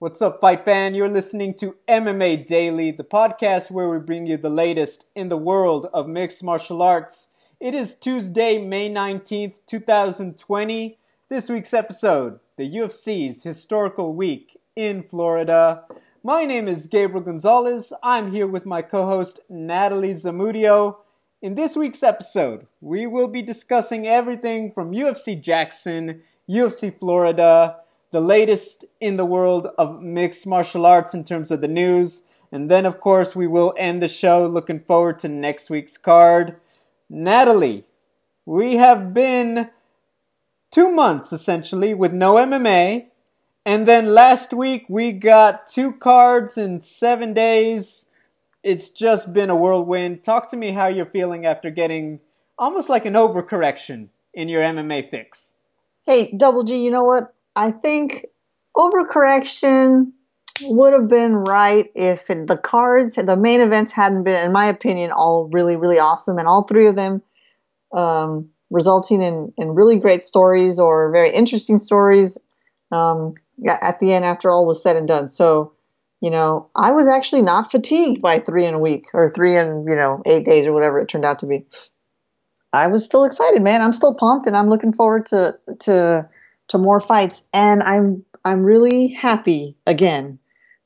What's up, fight fan? You're listening to MMA Daily, the podcast where we bring you the latest in the world of mixed martial arts. It is Tuesday, May 19th, 2020. This week's episode, the UFC's historical week in Florida. My name is Gabriel Gonzalez. I'm here with my co host, Natalie Zamudio. In this week's episode, we will be discussing everything from UFC Jackson, UFC Florida, the latest in the world of mixed martial arts in terms of the news. And then, of course, we will end the show looking forward to next week's card. Natalie, we have been two months essentially with no MMA. And then last week we got two cards in seven days. It's just been a whirlwind. Talk to me how you're feeling after getting almost like an overcorrection in your MMA fix. Hey, Double G, you know what? I think overcorrection would have been right if it, the cards, the main events hadn't been, in my opinion, all really, really awesome, and all three of them um, resulting in, in really great stories or very interesting stories um, at the end after all was said and done. So, you know, I was actually not fatigued by three in a week or three in, you know, eight days or whatever it turned out to be. I was still excited, man. I'm still pumped and I'm looking forward to, to, to more fights, and I'm I'm really happy again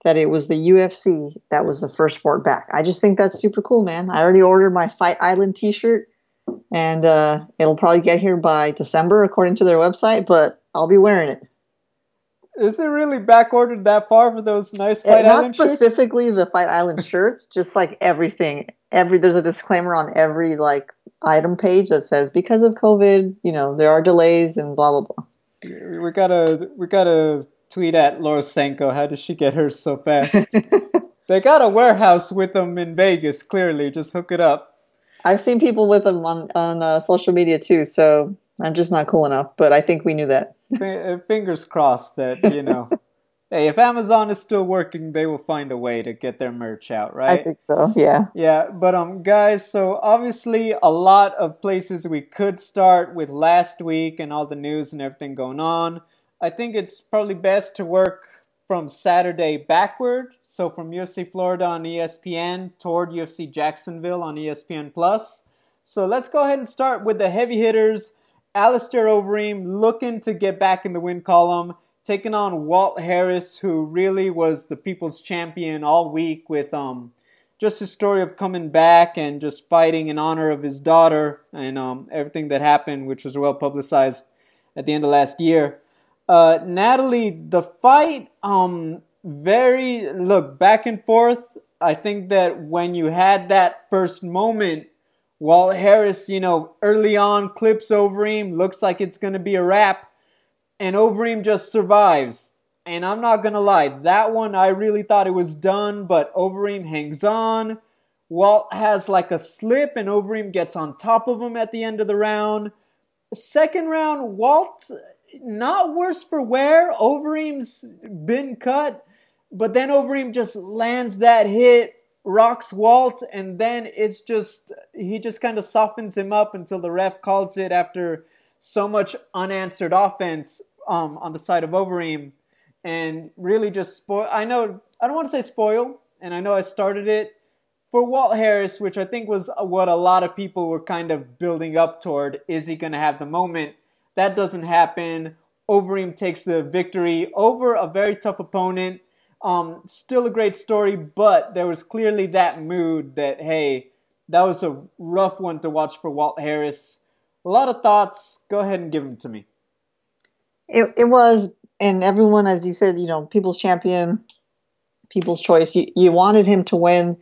that it was the UFC that was the first sport back. I just think that's super cool, man. I already ordered my Fight Island T-shirt, and uh, it'll probably get here by December according to their website. But I'll be wearing it. Is it really back ordered that far for those nice Fight Not Island shirts? specifically the Fight Island shirts, just like everything. Every there's a disclaimer on every like item page that says because of COVID, you know, there are delays and blah blah blah we gotta we gotta tweet at Laura Sanko. How does she get hers so fast? they got a warehouse with them in Vegas. Clearly, just hook it up. I've seen people with them on on uh, social media too. So I'm just not cool enough. But I think we knew that. Uh, fingers crossed that you know hey, if Amazon is still working, they will find a way to get their merch out, right? I think so. Yeah. Yeah, but um, guys, so obviously a lot of places we could start with last week and all the news and everything going on. I think it's probably best to work from Saturday backward. So from UFC Florida on ESPN toward UFC Jacksonville on ESPN Plus. So let's go ahead and start with the heavy hitters. Alistair Overeem looking to get back in the win column taking on Walt Harris, who really was the people's champion all week with um, just his story of coming back and just fighting in honor of his daughter and um, everything that happened, which was well publicized at the end of last year. Uh, Natalie, the fight, um, very look back and forth. I think that when you had that first moment, Walt Harris, you know, early on clips over him, looks like it's going to be a wrap and Overeem just survives. And I'm not gonna lie, that one I really thought it was done, but Overeem hangs on. Walt has like a slip, and Overeem gets on top of him at the end of the round. Second round, Walt not worse for wear. Overeem's been cut, but then Overeem just lands that hit, rocks Walt, and then it's just he just kind of softens him up until the ref calls it after so much unanswered offense um, on the side of Overeem and really just spoil. I know I don't want to say spoil, and I know I started it for Walt Harris, which I think was what a lot of people were kind of building up toward. Is he going to have the moment? That doesn't happen. Overeem takes the victory over a very tough opponent. Um, still a great story, but there was clearly that mood that hey, that was a rough one to watch for Walt Harris. A lot of thoughts. Go ahead and give them to me. It, it was, and everyone, as you said, you know, people's champion, people's choice. You, you wanted him to win,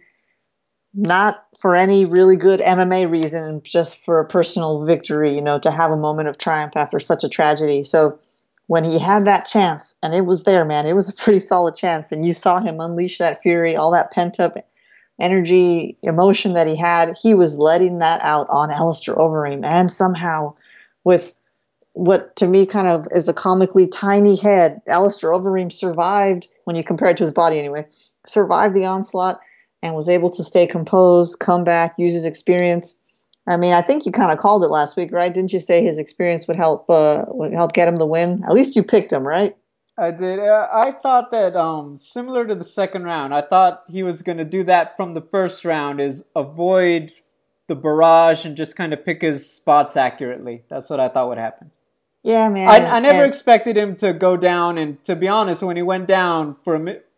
not for any really good MMA reason, just for a personal victory, you know, to have a moment of triumph after such a tragedy. So when he had that chance, and it was there, man, it was a pretty solid chance, and you saw him unleash that fury, all that pent up energy, emotion that he had, he was letting that out on Alistair Overeem, and somehow with what to me kind of is a comically tiny head. Alistair Overeem survived, when you compare it to his body anyway, survived the onslaught and was able to stay composed, come back, use his experience. I mean, I think you kind of called it last week, right? Didn't you say his experience would help uh, would help get him the win? At least you picked him, right? I did. Uh, I thought that um, similar to the second round, I thought he was going to do that from the first round, is avoid the barrage and just kind of pick his spots accurately. That's what I thought would happen. Yeah, man. I, I never and, expected him to go down, and to be honest, when he went down for a minute,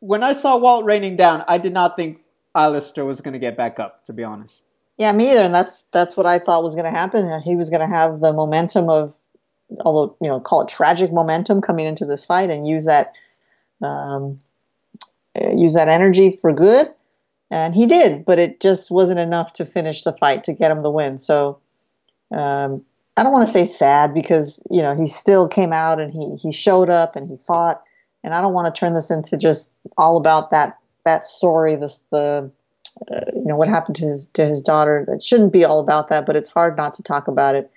when I saw Walt raining down, I did not think Alistair was going to get back up. To be honest. Yeah, me either, and that's that's what I thought was going to happen. He was going to have the momentum of although you know call it tragic momentum coming into this fight and use that um, use that energy for good and he did but it just wasn't enough to finish the fight to get him the win so um, i don't want to say sad because you know he still came out and he he showed up and he fought and i don't want to turn this into just all about that that story this the uh, you know what happened to his to his daughter it shouldn't be all about that but it's hard not to talk about it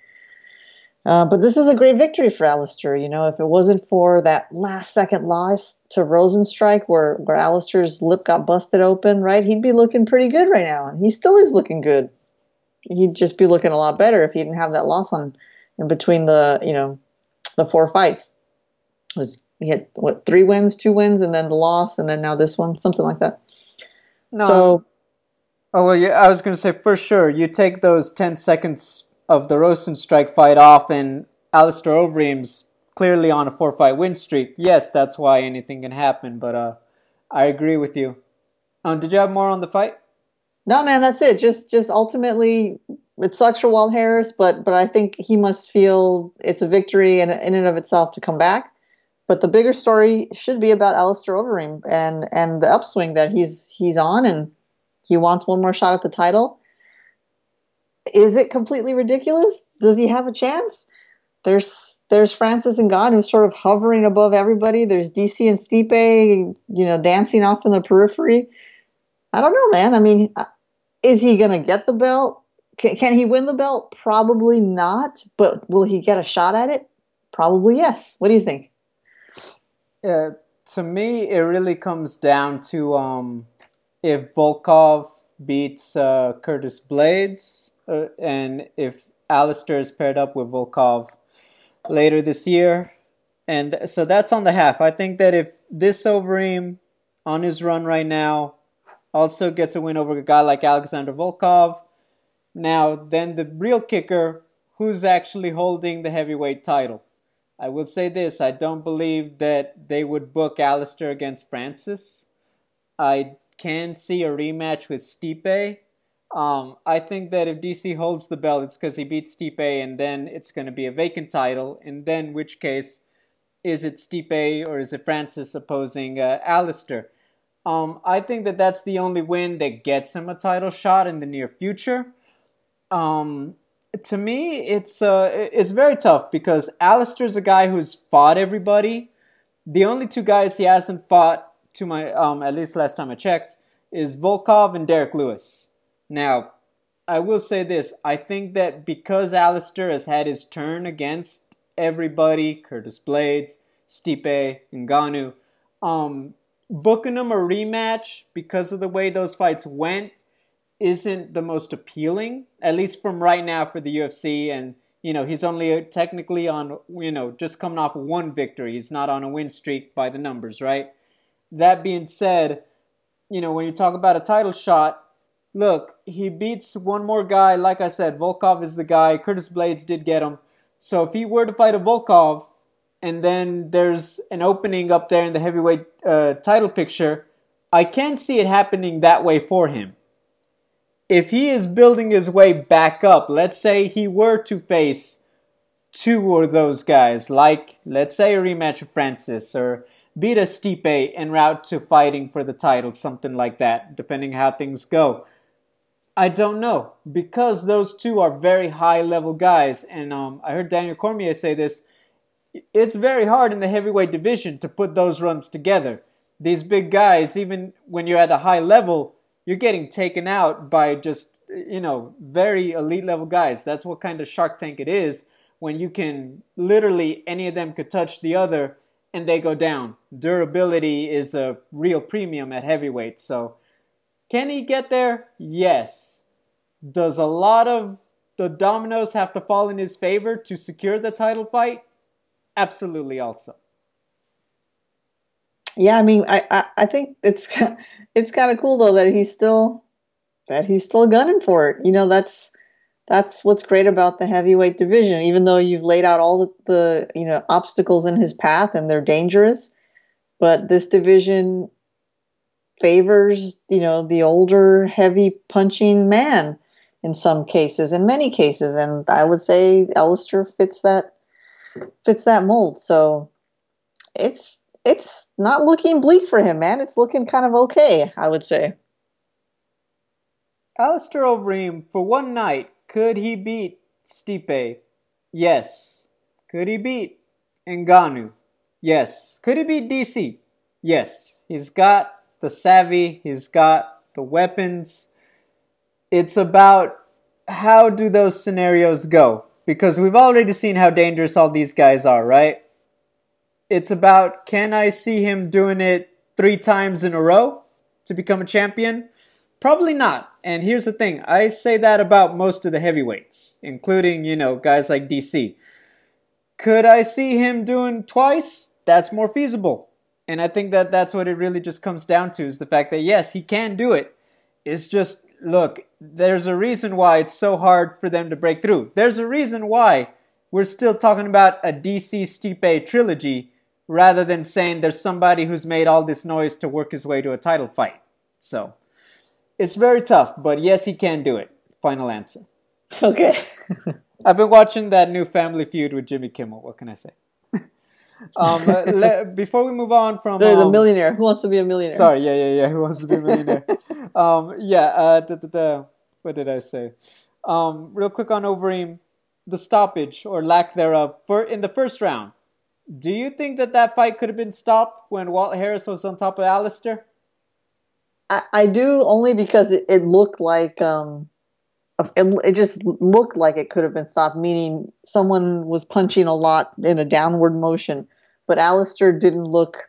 uh, but this is a great victory for Alistair. You know, if it wasn't for that last second loss to Rozenstruik, where where Alistair's lip got busted open, right, he'd be looking pretty good right now, and he still is looking good. He'd just be looking a lot better if he didn't have that loss on in between the you know the four fights. It was he had what three wins, two wins, and then the loss, and then now this one, something like that. No. So, oh well, yeah, I was going to say for sure you take those ten seconds of the Rozenstruik fight off, and Alistair Overeem's clearly on a four fight win streak. Yes, that's why anything can happen, but uh, I agree with you. Um, did you have more on the fight? No, man, that's it. Just, just ultimately, it sucks for Walt Harris, but but I think he must feel it's a victory in, in and of itself to come back. But the bigger story should be about Alistair Overeem and and the upswing that he's he's on, and he wants one more shot at the title is it completely ridiculous? Does he have a chance? There's there's Francis Ngannou who's sort of hovering above everybody. There's DC and Stipe, you know, dancing off in the periphery. I don't know, man. I mean, is he going to get the belt? Can, can he win the belt? Probably not. But will he get a shot at it? Probably yes. What do you think? Uh, to me, it really comes down to um, if Volkov beats uh, Curtis Blaydes uh, and if Alistair is paired up with Volkov later this year. And so that's on the half. I think that if this Overeem on his run right now also gets a win over a guy like Alexander Volkov, now then the real kicker who's actually holding the heavyweight title. I will say this I don't believe that they would book Alistair against Francis. I can see a rematch with Stipe um, I think that if DC holds the belt, it's because he beats Stipe, and then it's going to be a vacant title. And then, which case, is it Stipe or is it Francis opposing uh, Alistair? Um, I think that that's the only win that gets him a title shot in the near future. Um, to me, it's uh, it's very tough because Alistair's a guy who's fought everybody. The only two guys he hasn't fought, to my um, at least last time I checked, is Volkov and Derrick Lewis. Now, I will say this. I think that because Alistair has had his turn against everybody, Curtis Blaydes, Stipe, Ngannou, um, booking him a rematch because of the way those fights went isn't the most appealing, at least from right now for the UFC. And, you know, he's only uh, technically on, you know, just coming off one victory. He's not on a win streak by the numbers, right? That being said, you know, when you talk about a title shot, look, he beats one more guy. Like I said, Volkov is the guy. Curtis Blaydes did get him. So if he were to fight a Volkov, and then there's an opening up there in the heavyweight uh, title picture, I can't see it happening that way for him. If he is building his way back up, let's say he were to face two of those guys, like let's say a rematch of Francis or beat a Stipe en route to fighting for the title, something like that, depending how things go. I don't know because those two are very high level guys, and um, I heard Daniel Cormier say this. It's very hard in the heavyweight division to put those runs together. These big guys, even when you're at a high level, you're getting taken out by just you know very elite level guys. That's what kind of Shark Tank it is when you can literally any of them could touch the other and they go down. Durability is a real premium at heavyweight, so can he get there? Yes. Does a lot of the dominoes have to fall in his favor to secure the title fight? Absolutely, also. Yeah, I mean, I, I, I think it's it's kind of cool though that he's still that he's still gunning for it. You know, that's that's what's great about the heavyweight division. Even though you've laid out all the, the you know obstacles in his path and they're dangerous, but this division favors you know the older, heavy punching man in some cases, in many cases, and I would say Alistair fits that fits that mold. So it's it's not looking bleak for him, man. It's looking kind of okay, I would say. Alistair Overeem, for one night, could he beat Stipe? Yes. Could he beat Ngannou? Yes. Could he beat DC? Yes. He's got the savvy, he's got the weapons. It's about how do those scenarios go? Because we've already seen how dangerous all these guys are, right? It's about can I see him doing it three times in a row to become a champion? Probably not. And here's the thing I say that about most of the heavyweights, including, you know, guys like DC. Could I see him doing twice? That's more feasible. And I think that that's what it really just comes down to is the fact that, yes, he can do it. It's just, look, there's a reason why it's so hard for them to break through. There's a reason why we're still talking about a DC Stipe trilogy rather than saying there's somebody who's made all this noise to work his way to a title fight. So it's very tough, but yes, he can do it. Final answer. Okay. I've been watching that new Family Feud with Jimmy Kimmel. What can I say? Um, uh, le- before we move on from the, um, millionaire who wants to be a millionaire. Sorry, yeah, yeah, yeah. Who wants to be a millionaire? um, yeah. Uh, da, da, da, what did I say? Um, real quick on Overeem, the stoppage or lack thereof for in the first round. Do you think that that fight could have been stopped when Walt Harris was on top of Alistair? I, I do only because it, it looked like um, it, it just looked like it could have been stopped, meaning someone was punching a lot in a downward motion, but Alistair didn't look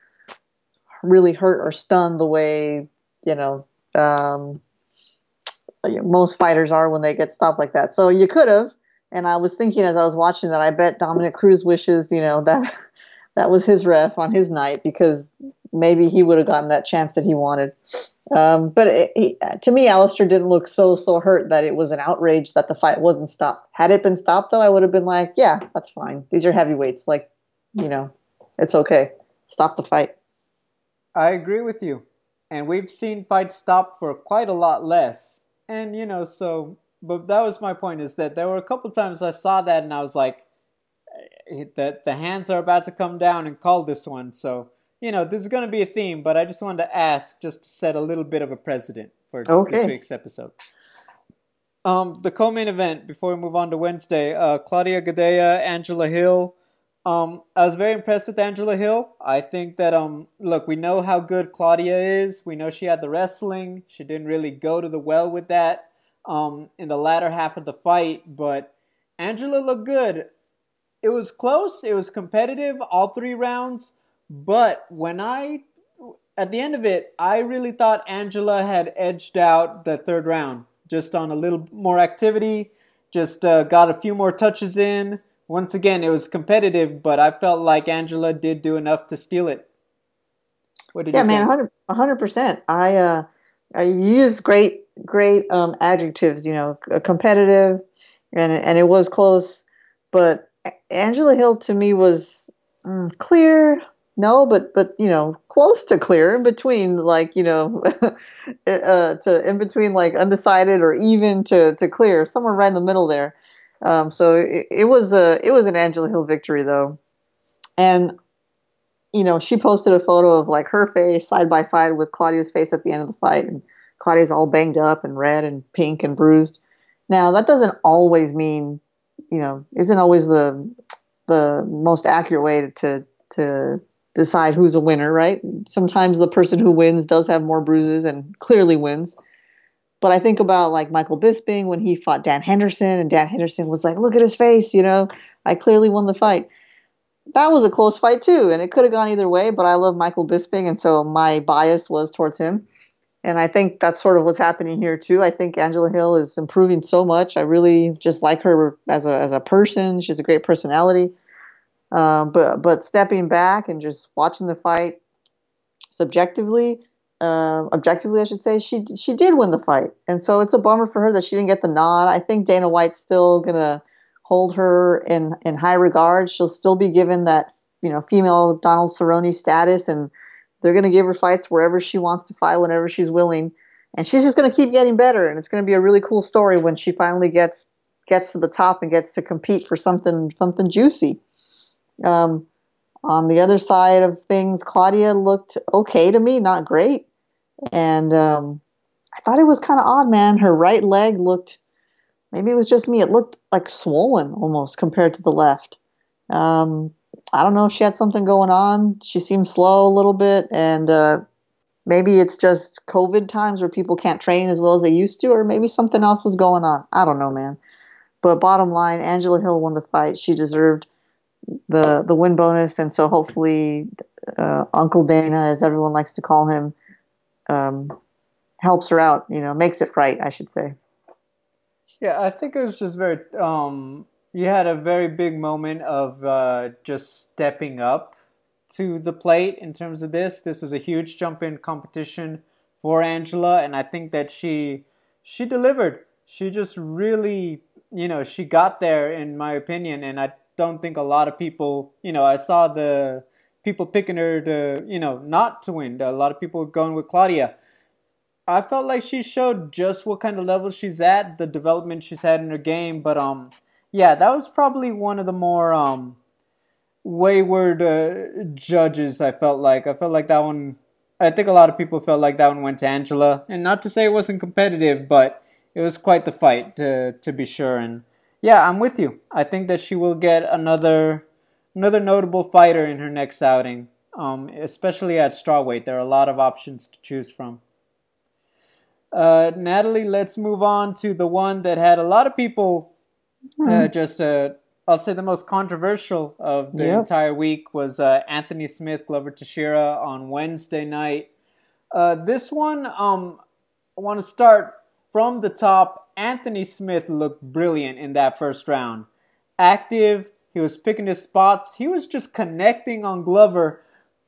really hurt or stunned the way you know um, most fighters are when they get stopped like that. So you could have. And I was thinking as I was watching that, I bet Dominic Cruz wishes, you know, that that was his ref on his night because maybe he would have gotten that chance that he wanted. Um, but it, he, to me, Alistair didn't look so so hurt that it was an outrage that the fight wasn't stopped. Had it been stopped, though, I would have been like, yeah, that's fine. These are heavyweights. Like, you know, it's okay. Stop the fight. I agree with you. And we've seen fights stop for quite a lot less. And, you know, so but that was my point is that there were a couple times I saw that and I was like, eh, that the hands are about to come down and call this one. So you know this is going to be a theme, but I just wanted to ask just to set a little bit of a precedent for okay. this week's episode. Um, the co-main event before we move on to Wednesday, uh, Claudia Gadelha, Angela Hill. Um, I was very impressed with Angela Hill. I think that um, look, we know how good Claudia is. We know she had the wrestling. She didn't really go to the well with that um, in the latter half of the fight, but Angela looked good. It was close, it was competitive all three rounds, but when I, at the end of it, I really thought Angela had edged out the third round just on a little more activity, just uh, got a few more touches in. Once again, it was competitive, but I felt like Angela did do enough to steal it. What did yeah, you man, hundred percent. I uh, I used great great um, adjectives. You know, competitive, and and it was close. But Angela Hill to me was mm, clear. No, but but you know, close to clear in between, like you know, uh, to in between like undecided or even to to clear, somewhere right in the middle there. Um, so it, it was a it was an Angela Hill victory though, and you know, she posted a photo of like her face side by side with Claudia's face at the end of the fight, and Claudia's all banged up and red and pink and bruised. Now that doesn't always mean, you know, isn't always the the most accurate way to to decide who's a winner, right? Sometimes the person who wins does have more bruises and clearly wins. But I think about like Michael Bisping when he fought Dan Henderson, and Dan Henderson was like, "Look at his face," you know, I clearly won the fight. That was a close fight too, and it could have gone either way. But I love Michael Bisping, and so my bias was towards him and I think that's sort of what's happening here too. I think Angela Hill is improving so much. I really just like her as a as a person. She's a great personality. Um, but but stepping back and just watching the fight, subjectively, uh, objectively, I should say, she she did win the fight, and so it's a bummer for her that she didn't get the nod. I think Dana White's still gonna hold her in in high regard. She'll still be given that you know female Donald Cerrone status, and they're gonna give her fights wherever she wants to fight, whenever she's willing, and she's just gonna keep getting better. And it's gonna be a really cool story when she finally gets gets to the top and gets to compete for something something juicy. Um, on the other side of things, Claudia looked okay to me, not great. And um, I thought it was kind of odd, man. Her right leg looked, maybe it was just me, it looked like swollen almost compared to the left. Um, I don't know if she had something going on. She seemed slow a little bit, and uh, maybe it's just COVID times where people can't train as well as they used to, or maybe something else was going on. I don't know, man. But bottom line, Angela Hill won the fight. She deserved the the win bonus, and so hopefully, uh, Uncle Dana, as everyone likes to call him, um, helps her out. You know, makes it right, I should say. Yeah, I think it was just very. Um, you had a very big moment of uh, just stepping up to the plate in terms of this. This was a huge jump in competition for Angela, and I think that she she delivered. She just really, you know, she got there in my opinion, and I don't think a lot of people, you know, I saw the people picking her to, you know, not to win. A lot of people going with Claudia. I felt like she showed just what kind of level she's at, the development she's had in her game. But um, yeah, that was probably one of the more um wayward uh, judges. I felt like I felt like that one. I think a lot of people felt like that one went to Angela, and not to say it wasn't competitive, but it was quite the fight to to be sure. And yeah, I'm with you. I think that she will get another another notable fighter in her next outing, um, especially at strawweight. There are a lot of options to choose from. Uh, Natalie, let's move on to the one that had a lot of people uh, mm. just, uh, I'll say the most controversial of the yep. entire week was uh, Anthony Smith, Glover Teixeira on Wednesday night. Uh, this one, um, I want to start from the top. Anthony Smith looked brilliant in that first round. Active, he was picking his spots. He was just connecting on Glover.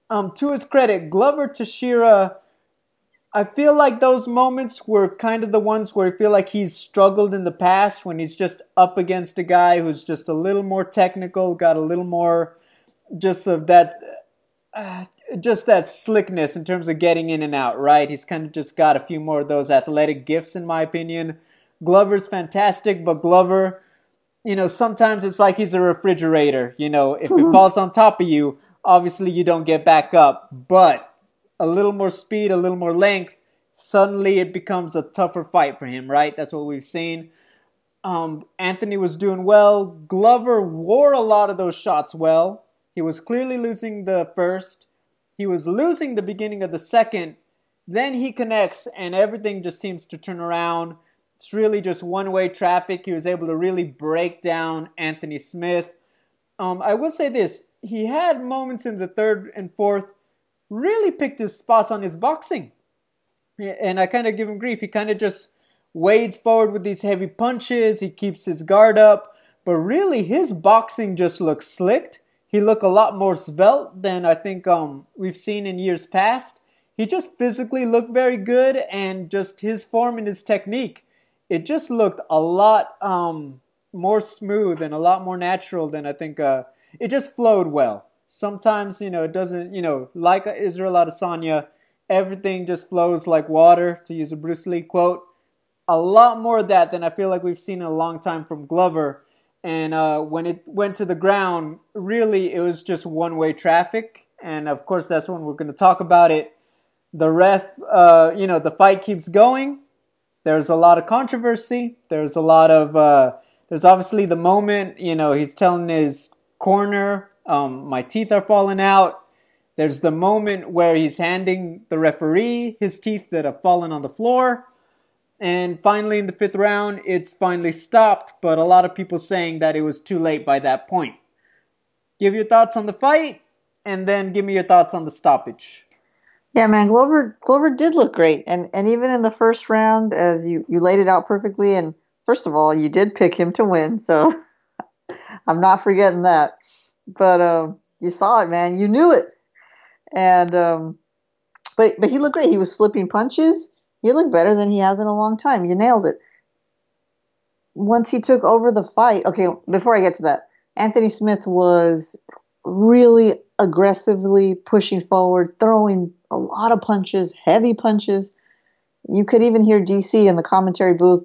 Um, to his credit, Glover Teixeira, I feel like those moments were kind of the ones where I feel like he's struggled in the past when he's just up against a guy who's just a little more technical, got a little more just of that, uh, just that slickness in terms of getting in and out, right? He's kind of just got a few more of those athletic gifts, in my opinion. Glover's fantastic, but Glover you know, sometimes it's like he's a refrigerator. You know, if it falls on top of you, obviously you don't get back up. But a little more speed, a little more length, suddenly it becomes a tougher fight for him, right? That's what we've seen. Um, Anthony was doing well. Glover wore a lot of those shots well. He was clearly losing the first. He was losing the beginning of the second. Then he connects, and everything just seems to turn around. It's really just one way traffic. He was able to really break down Anthony Smith. Um, I will say this he had moments in the third and fourth, really picked his spots on his boxing. And I kind of give him grief. He kind of just wades forward with these heavy punches, he keeps his guard up. But really, his boxing just looks slicked. He looked a lot more svelte than I think um, we've seen in years past. He just physically looked very good, and just his form and his technique it just looked a lot um, more smooth and a lot more natural than I think. Uh, it just flowed well. Sometimes you know it doesn't. You know, like Israel Adesanya, everything just flows like water. To use a Bruce Lee quote, a lot more of that than I feel like we've seen in a long time from Glover. And uh, when it went to the ground, really it was just one way traffic. And of course, that's when we're going to talk about it. The ref, uh, you know, the fight keeps going there's a lot of controversy. There's a lot of uh, there's obviously the moment you know he's telling his corner, um, my teeth are falling out. There's the moment where he's handing the referee his teeth that have fallen on the floor. And finally, in the fifth round, it's finally stopped, but a lot of people saying that it was too late by that point. Give your thoughts on the fight, and then give me your thoughts on the stoppage. Yeah, man, Glover Glover did look great, and and even in the first round, as you you laid it out perfectly. And first of all, you did pick him to win, so I'm not forgetting that. But um, you saw it, man. You knew it, and um, but but he looked great. He was slipping punches. He looked better than he has in a long time. You nailed it. Once he took over the fight, okay. Before I get to that, Anthony Smith was really aggressively pushing forward, throwing a lot of punches, heavy punches. You could even hear DC in the commentary booth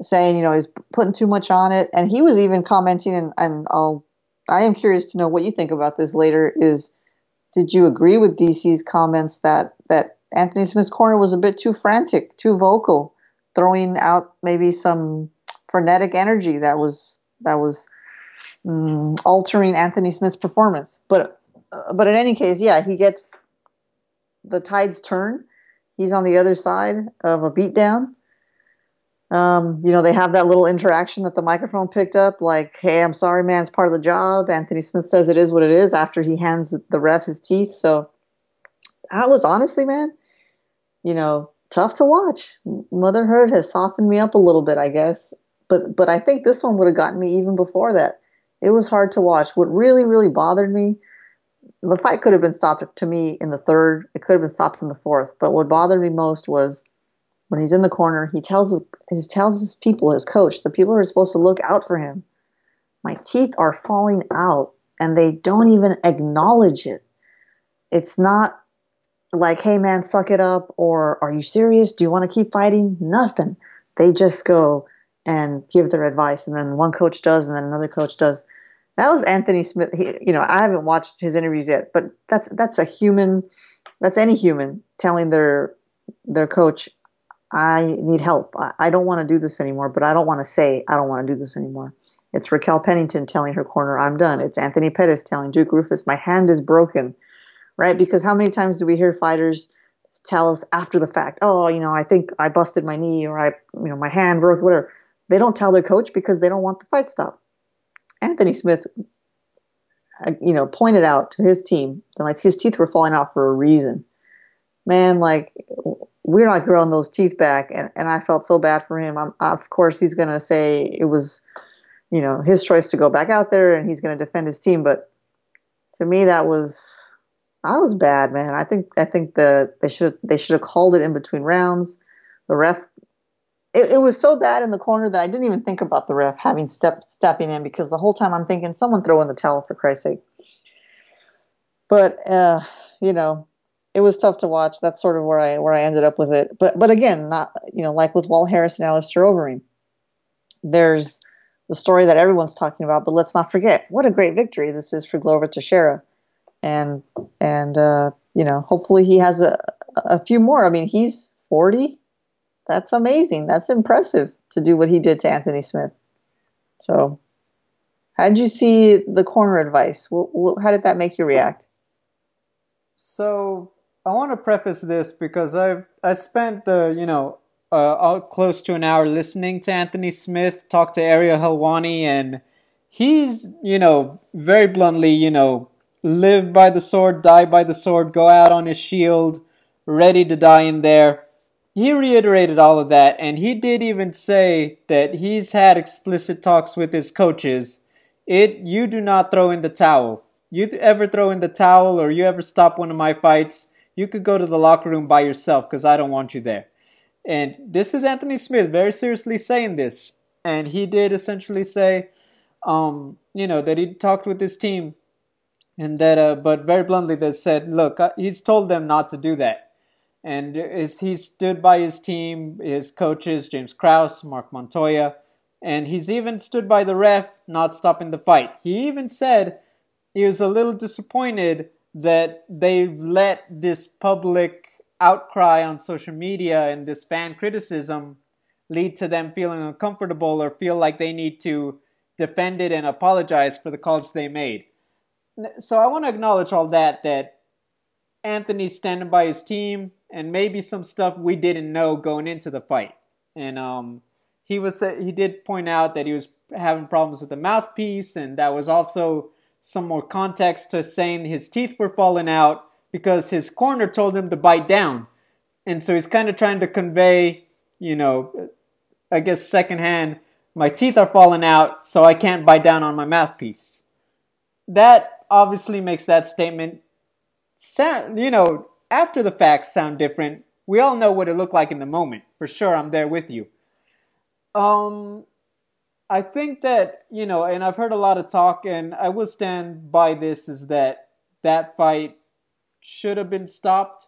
saying, you know, he's putting too much on it. And he was even commenting, and, and I'll, I am curious to know what you think about this later. Is did you agree with DC's comments that that Anthony Smith's corner was a bit too frantic, too vocal, throwing out maybe some frenetic energy that was that was um, altering Anthony Smith's performance? But but in any case, yeah, he gets the tides turn. He's on the other side of a beatdown um, you know, they have that little interaction that the microphone picked up, like, hey, I'm sorry, man, it's part of the job. Anthony Smith says it is what it is after he hands the ref his teeth. So that was honestly, man, you know, tough to watch. Motherhood has softened me up a little bit, I guess. But but I think this one would have gotten me even before that. It was hard to watch. What really, really bothered me, the fight could have been stopped to me in the third. It could have been stopped in the fourth. But what bothered me most was when he's in the corner, he tells he tells his people, his coach, the people who are supposed to look out for him, my teeth are falling out, and they don't even acknowledge it. It's not like, hey man, suck it up, or are you serious? Do you want to keep fighting? Nothing. They just go and give their advice, and then one coach does, and then another coach does. That was Anthony Smith. He, you know, I haven't watched his interviews yet, but that's that's a human. That's any human telling their their coach, I need help. I, I don't want to do this anymore, but I don't want to say I don't want to do this anymore. It's Raquel Pennington telling her corner, I'm done. It's Anthony Pettis telling Duke Roufus, my hand is broken, right? Because how many times do we hear fighters tell us after the fact, oh, you know, I think I busted my knee or I, you know, my hand broke, whatever. They don't tell their coach because they don't want the fight stop. Anthony Smith, uh, you know, pointed out to his team that his teeth were falling out for a reason. Man, like we're not growing those teeth back. And, and I felt so bad for him. I'm, of course, he's to say it was, you know, his choice to go back out there and he's to defend his team. But to me, that was, I was bad, man. I think, I think the, they should, they should have called it in between rounds. The ref, it, it was so bad in the corner that I didn't even think about the ref having step, stepping in because the whole time I'm thinking someone throw in the towel for Christ's sake. But, uh, you know, it was tough to watch. That's sort of where I where I ended up with it. But but again, not you know like with Walt Harris and Alistair Overeem, there's the story that everyone's talking about. But let's not forget what a great victory this is for Glover Teixeira, and and uh, you know hopefully he has a a few more. I mean he's 40. That's amazing. That's impressive to do what he did to Anthony Smith. So, how did you see the corner advice? How did that make you react? So I want to preface this because I've I spent the you know uh, close to an hour listening to Anthony Smith talk to Ariel Helwani, and he's you know very bluntly you know live by the sword, die by the sword, go out on his shield, ready to die in there. He reiterated all of that, and he did even say that he's had explicit talks with his coaches. It you do not throw in the towel. You ever throw in the towel, or you ever stop one of my fights? You could go to the locker room by yourself because I don't want you there. And this is Anthony Smith very seriously saying this. And he did essentially say, um, you know, that he talked with his team and that, uh, but very bluntly, they said, look, uh, he's told them not to do that. And he stood by his team, his coaches, James Krause, Marc Montoya, and he's even stood by the ref, not stopping the fight. He even said he was a little disappointed that they've let this public outcry on social media and this fan criticism lead to them feeling uncomfortable or feel like they need to defend it and apologize for the calls they made. So I want to acknowledge all that that Anthony's standing by his team and maybe some stuff we didn't know going into the fight. And um, he was he did point out that he was having problems with the mouthpiece and that was also some more context to saying his teeth were falling out because his corner told him to bite down. And so he's kind of trying to convey, you know, I guess secondhand, my teeth are falling out, so I can't bite down on my mouthpiece. That obviously makes that statement sound, you know, after the facts sound different. We all know what it looked like in the moment. For sure, I'm there with you. Um, I think that, you know, and I've heard a lot of talk, and I will stand by this is that that fight should have been stopped.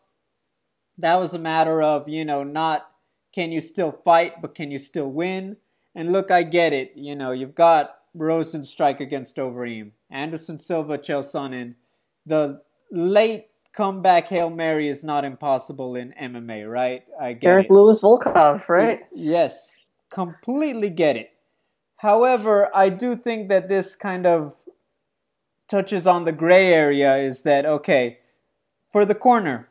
That was a matter of, you know, not can you still fight, but can you still win? And look, I get it. You know, you've got Rozenstruik against Overeem, Anderson Silva, Chael Sonnen. The late comeback Hail Mary is not impossible in MMA, right? I get Derrick it. Lewis Volkov, right? Yes, completely get it. However, I do think that this kind of touches on the gray area is that, okay, for the corner,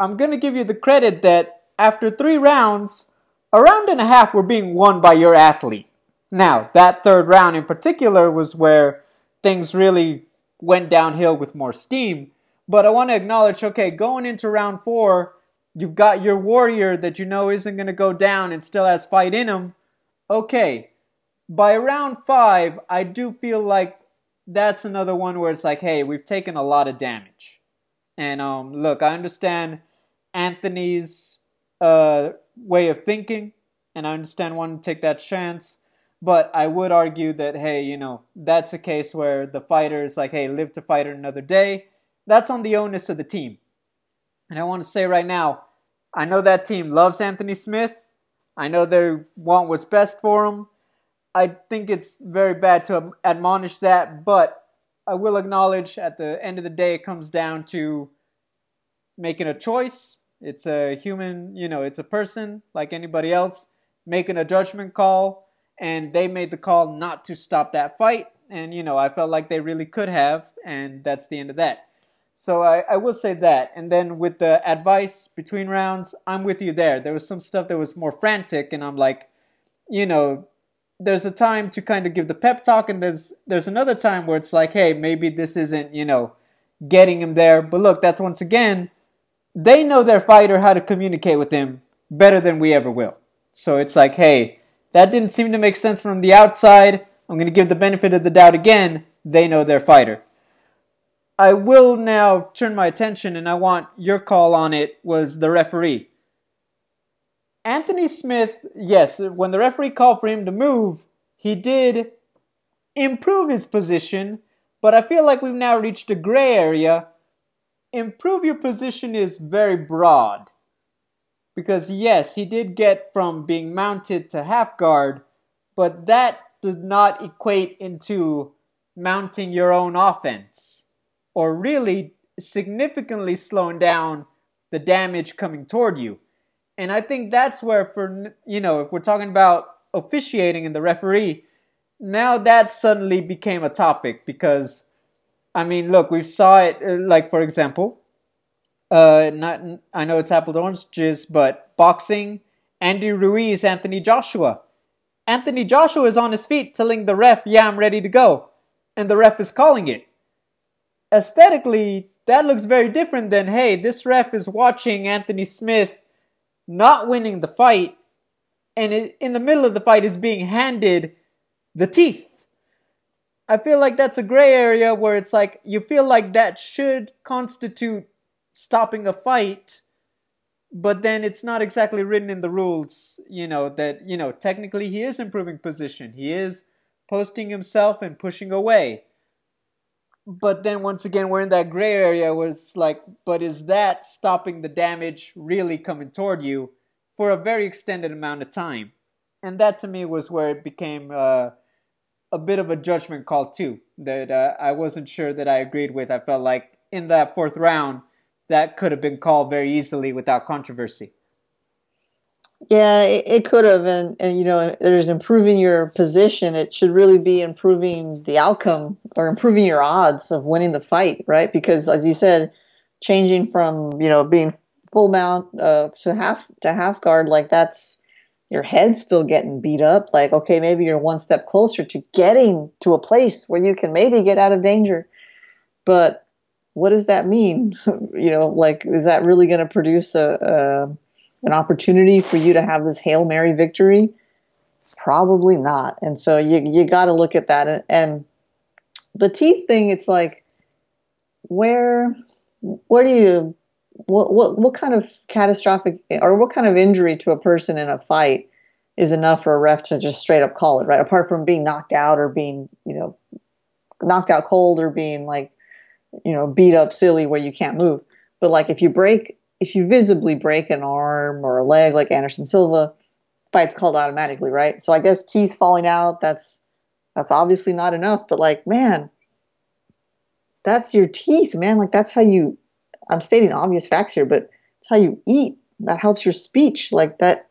I'm going to give you the credit that after three rounds, a round and a half were being won by your athlete. Now, that third round in particular was where things really went downhill with more steam. But I want to acknowledge okay, going into round four, you've got your warrior that you know isn't going to go down and still has fight in him. Okay, by round five, I do feel like that's another one where it's like, hey, we've taken a lot of damage. And um, look, I understand Anthony's uh, way of thinking, and I understand wanting to take that chance. But I would argue that, hey, you know, that's a case where the fighter is like, hey, live to fight another day. That's on the onus of the team. And I want to say right now, I know that team loves Anthony Smith. I know they want what's best for him. I think it's very bad to admonish that, but I will acknowledge at the end of the day, it comes down to making a choice. It's a human, you know, it's a person like anybody else making a judgment call and they made the call not to stop that fight. And you know, I felt like they really could have, and that's the end of that. So I, I will say that. And then with the advice between rounds, I'm with you there. There was some stuff that was more frantic, and I'm like, you know, there's a time to kind of give the pep talk, and there's there's another time where it's like, hey, maybe this isn't, you know, getting him there. But look, that's once again, they know their fighter how to communicate with him better than we ever will. So it's like, hey, that didn't seem to make sense from the outside. I'm going to give the benefit of the doubt again. They know their fighter. I will now turn my attention and I want your call on it was the referee. Anthony Smith, yes, when the referee called for him to move, he did improve his position, but I feel like we've now reached a gray area. Improve your position is very broad. Because yes, he did get from being mounted to half guard, but that does not equate into mounting your own offense or really significantly slowing down the damage coming toward you. And I think that's where, for you know, if we're talking about officiating and the referee, now that suddenly became a topic because, I mean, look, we saw it. Uh, like for example, uh, not I know it's apple oranges, but boxing, Andy Ruiz, Anthony Joshua. Anthony Joshua is on his feet telling the ref, yeah, I'm ready to go. And the ref is calling it. Aesthetically, that looks very different than, hey, this ref is watching Anthony Smith not winning the fight, and it, in the middle of the fight is being handed the teeth. I feel like that's a gray area where it's like you feel like that should constitute stopping a fight but then it's not exactly written in the rules you know that you know technically he is improving position. He is posting himself and pushing away. But then once again we're in that gray area where it's like but is that stopping the damage really coming toward you for a very extended amount of time? And that to me was where it became uh, a bit of a judgment call too that uh, i wasn't sure that i agreed with. I felt like in that fourth round that could have been called very easily without controversy. Yeah, it, it could have, and and you know, there's improving your position. It should really be improving the outcome or improving your odds of winning the fight, right? Because as you said, changing from you know being full mount uh, to half to half guard, like that's your head's still getting beat up. Like okay, maybe you're one step closer to getting to a place where you can maybe get out of danger, but what does that mean? you know, like, is that really going to produce a, a, an opportunity for you to have this hail mary victory? Probably not. And so you you got to look at that. And and the teeth thing, it's like, where where do you what what what kind of catastrophic or what kind of injury to a person in a fight is enough for a ref to just straight up call it, right? Apart from being knocked out or being, you know, knocked out cold or being like, you know, beat up silly where you can't move. But like if you break, if you visibly break an arm or a leg like Anderson Silva, fight's called automatically, right? So I guess teeth falling out, that's that's obviously not enough. But like, man, that's your teeth, man. Like that's how you. I'm stating obvious facts here, but it's how you eat. That helps your speech. Like that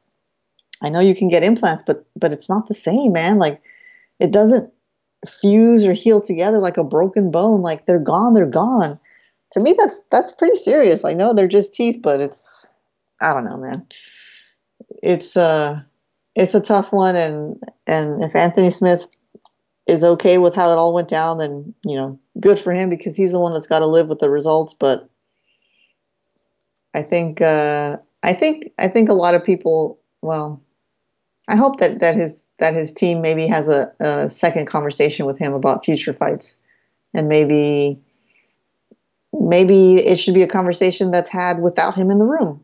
I know you can get implants, but but it's not the same, man. Like it doesn't fuse or heal together like a broken bone. Like they're gone, they're gone. To me, that's that's pretty serious. I know they're just teeth, but it's I don't know, man. It's uh it's a tough one, and and if Anthony Smith is okay with how it all went down, then you know, good for him because he's the one that's got to live with the results. But I think uh, I think I think a lot of people, well, I hope that, that his that his team maybe has a, a second conversation with him about future fights, and maybe maybe it should be a conversation that's had without him in the room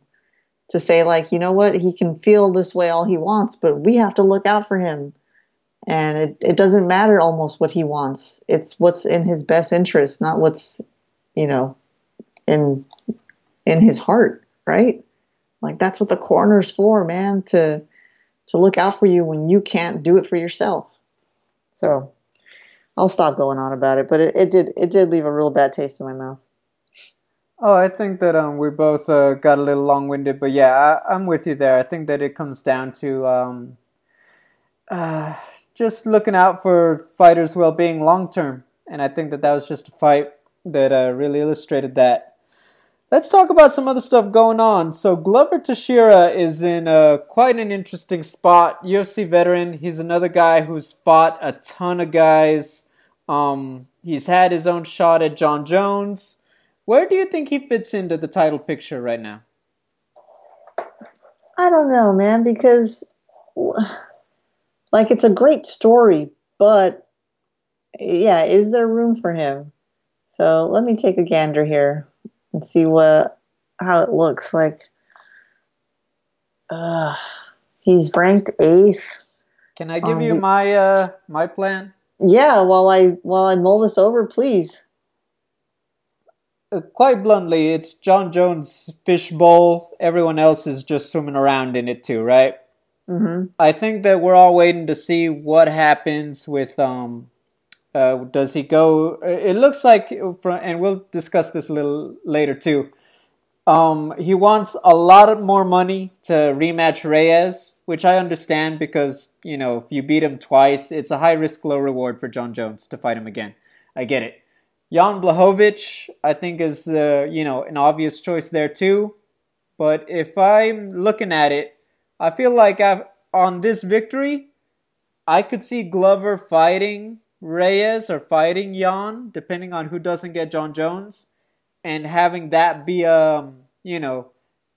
to say like you know what? He can feel this way all he wants but we have to look out for him. And it, it doesn't matter almost what he wants. It's what's in his best interest not what's you know in in his heart right? Like that's what the coroner's for man to to look out for you when you can't do it for yourself. So I'll stop going on about it, but it, it did it did leave a real bad taste in my mouth. Oh, I think that um, we both uh, got a little long winded, but yeah, I, am with you there. I think that it comes down to um, uh, just looking out for fighters' well being long term, and I think that that was just a fight that uh, really illustrated that. Let's talk about some other stuff going on. So Glover Teixeira is in uh, quite an interesting spot. UFC veteran. He's another guy who's fought a ton of guys. Um, he's had his own shot at Jon Jones. Where do you think he fits into the title picture right now? I don't know, man, because like it's a great story, but yeah, is there room for him? So let me take a gander here and see what how it looks like. Uh, he's ranked eighth. Can I give um, you my uh, my plan? Yeah, while I while I mull this over, please. Uh, quite bluntly, it's Jon Jones' fishbowl. Everyone else is just swimming around in it too, right? Mm-hmm. I think that we're all waiting to see what happens with um, uh, does he go? It looks like, and we'll discuss this a little later too. Um, he wants a lot more money to rematch Reyes, which I understand because you know if you beat him twice, it's a high risk, low reward for Jon Jones to fight him again. I get it. Jan Blachowicz, I think, is uh, you know an obvious choice there too. But if I'm looking at it, I feel like I've, on this victory, I could see Glover fighting Reyes or fighting Jan, depending on who doesn't get Jon Jones, and having that be um, you know,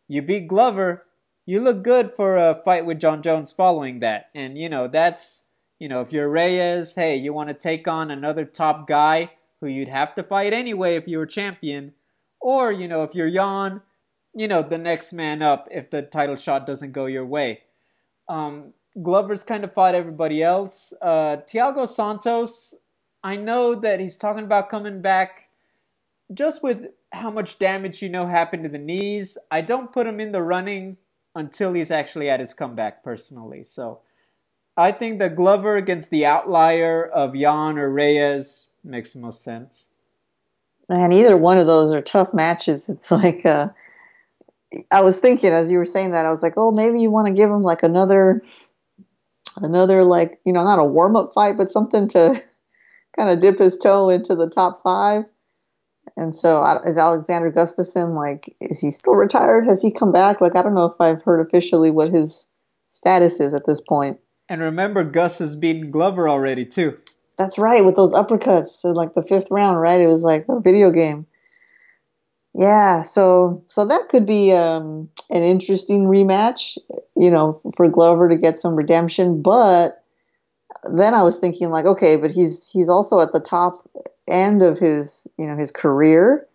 you beat Glover, you look good for a fight with Jon Jones following that. And you know, that's you know, if you're Reyes, hey, you want to take on another top guy who you'd have to fight anyway if you were champion, or you know, if you're Jan, you know, the next man up if the title shot doesn't go your way. Um, Glover's kind of fought everybody else. Uh, Thiago Santos, I know that he's talking about coming back just with how much damage you know happened to the knees. I don't put him in the running until he's actually at his comeback personally. So I think that Glover against the outlier of Jan or Reyes makes the most sense. Man, either one of those are tough matches. It's like uh, I was thinking as you were saying that, I was like, oh, maybe you want to give him like another another like you know not a warm up fight, but something to kind of dip his toe into the top five. And so, is Alexander Gustafsson like? Is he still retired? Has he come back? Like, I don't know if I've heard officially what his status is at this point. And remember, Gus has beaten Glover already too. That's right, with those uppercuts in like the fifth round, right? It was like a video game. Yeah, so so that could be um, an interesting rematch, you know, for Glover to get some redemption. But then I was thinking like, okay, but he's he's also at the top end of his you know his career,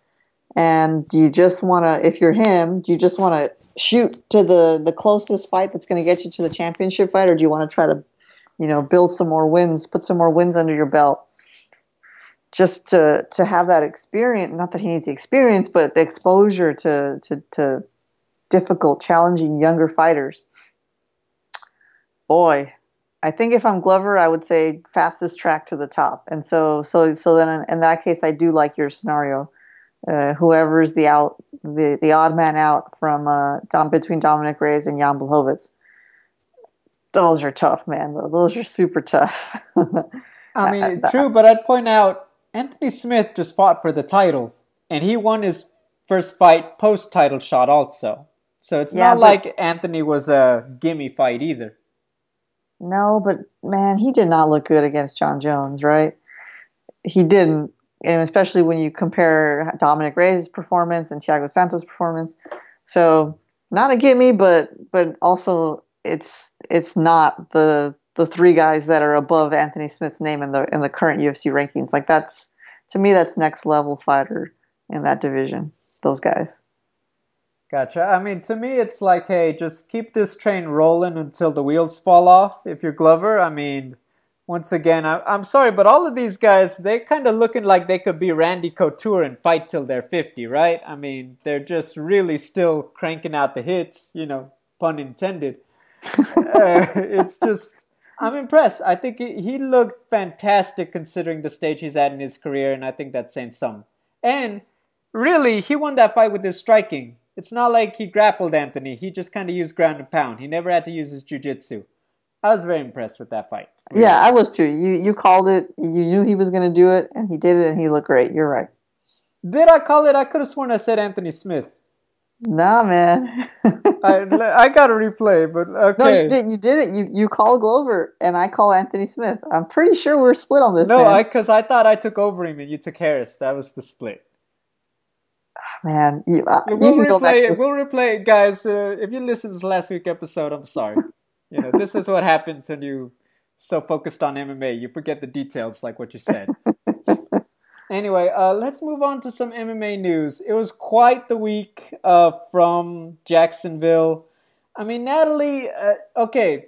And do you just want to, if you're him, do you just want to shoot to the the closest fight that's going to get you to the championship fight, or do you want to try to, you know, build some more wins, put some more wins under your belt, just to to have that experience? Not that he needs the experience, but the exposure to to to difficult, challenging younger fighters. Boy, I think if I'm Glover, I would say fastest track to the top. And so, so, so then in, in that case, I do like your scenario. Uh, whoever's the out, the, the odd man out from uh, Dom, between dominick Reyes and Jan Blachowicz. Those are tough, man. Those are super tough. I mean, true, but I'd point out Anthony Smith just fought for the title, and he won his first fight post title shot also. So it's yeah, not like Anthony was a gimme fight either. No, but man, he did not look good against Jon Jones, right? He didn't, and especially when you compare Dominick Reyes' performance and Thiago Santos' performance. So not a gimme, but but also it's it's not the the three guys that are above Anthony Smith's name in the in the current UFC rankings. Like that's to me that's next level fighter in that division. Those guys. Gotcha. I mean, to me, it's like, hey, just keep this train rolling until the wheels fall off. If you're Glover, I mean, once again, I, am sorry, but all of these guys, they're kind of looking like they could be Randy Couture and fight till they're 50, right? I mean, they're just really still cranking out the hits, you know, pun intended. uh, it's just, I'm impressed. I think he, he looked fantastic considering the stage he's at in his career, and I think that's saying some. And really, he won that fight with his striking it's not like he grappled Anthony. He just kind of used ground and pound. He never had to use his jujitsu. I was very impressed with that fight. Yeah, I was too. You you called it. You knew he was going to do it, and he did it, and he looked great. You're right. Did I call it? I could have sworn I said Anthony Smith. Nah, man. I I got to replay, but okay. No, you did. You did it. You you call Glover, and I call Anthony Smith. I'm pretty sure we're split on this. No, because I, I thought I took over him and you took Harris. That was the split man, you, uh, we'll you replay it. We'll replay it, guys. Uh, if you listened to last week episode, I'm sorry. you know, this is what happens when you so focused on MMA, you forget the details, like what you said. anyway, uh, let's move on to some MMA news. It was quite the week uh, from Jacksonville. I mean, Natalie. Uh, okay,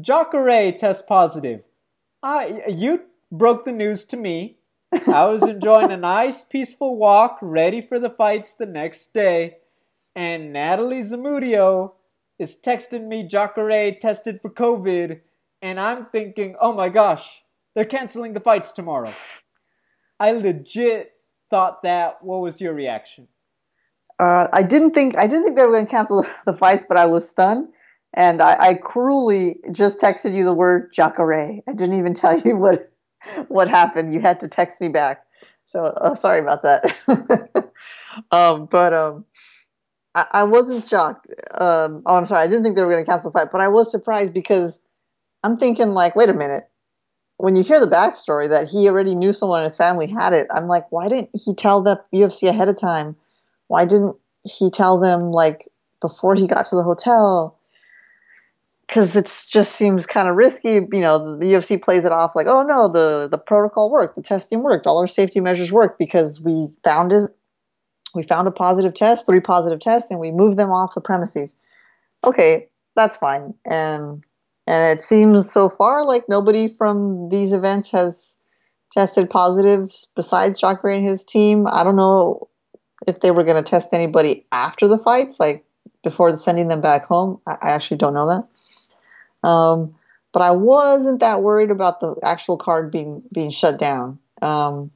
Jacare test positive. I you broke the news to me I was enjoying a nice, peaceful walk, ready for the fights the next day, and Natalie Zamudio is texting me Jacare tested for COVID, and I'm thinking, oh my gosh, they're canceling the fights tomorrow. I legit thought that. What was your reaction? Uh, I didn't think I didn't think they were going to cancel the fights, but I was stunned, and I, I cruelly just texted you the word Jacare. I didn't even tell you what what happened. You had to text me back. So uh, sorry about that. um, but um, I, I, wasn't shocked. Um, oh, I'm sorry. I didn't think they were going to cancel the fight, but I was surprised because I'm thinking like, wait a minute. When you hear the backstory that he already knew someone in his family had it, I'm like, why didn't he tell the UFC ahead of time? Why didn't he tell them like before he got to the hotel? because it just seems kind of risky. You know, the UFC plays it off like, oh no, the the protocol worked, the testing worked, all our safety measures worked because we found it. We found a positive test, three positive tests, and we moved them off the premises. Okay, that's fine. And and it seems so far like nobody from these events has tested positive besides Jacare and his team. I don't know if they were going to test anybody after the fights, like before sending them back home. I, I actually don't know that. Um, but I wasn't that worried about the actual card being being shut down. Um,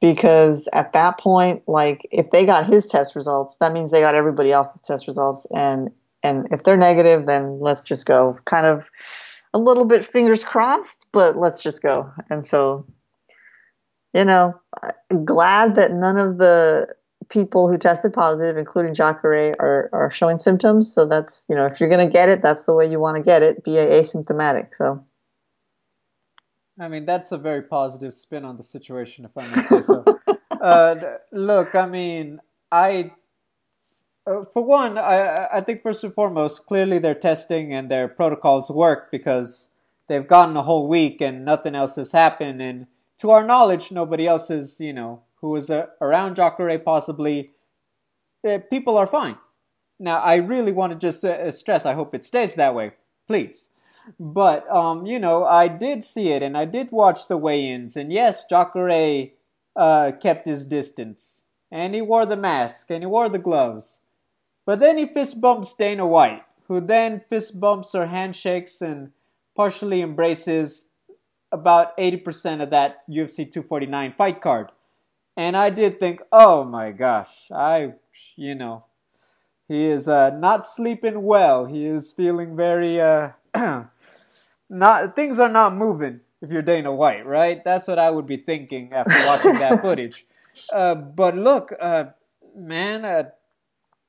because at that point, like if they got his test results, that means they got everybody else's test results, and and if they're negative, then let's just go. Kind of a little bit fingers crossed, but let's just go. And so, you know, glad that none of the people who tested positive, including Jacare, are, are showing symptoms. So that's, you know, if you're going to get it, that's the way you want to get it, be asymptomatic. So. I mean, that's a very positive spin on the situation, if I may say so. uh, look, I mean, I, uh, for one, I, I think first and foremost, clearly their testing and their protocols work because they've gotten a whole week and nothing else has happened. And to our knowledge, nobody else is, you know, who was uh, around Jacare possibly, uh, people are fine. Now, I really want to just stress, I hope it stays that way, please. But, um, you know, I did see it and I did watch the weigh ins, and yes, Jacare uh, kept his distance. And he wore the mask and he wore the gloves. But then he fist bumps Dana White, who then fist bumps or handshakes and partially embraces about 80% of that UFC 249 fight card. And I did think, oh my gosh, I, you know, he is uh, not sleeping well. He is feeling very, uh, not, things are not moving if you're Dana White, right? That's what I would be thinking after watching that footage. Uh, but look, uh, man, uh,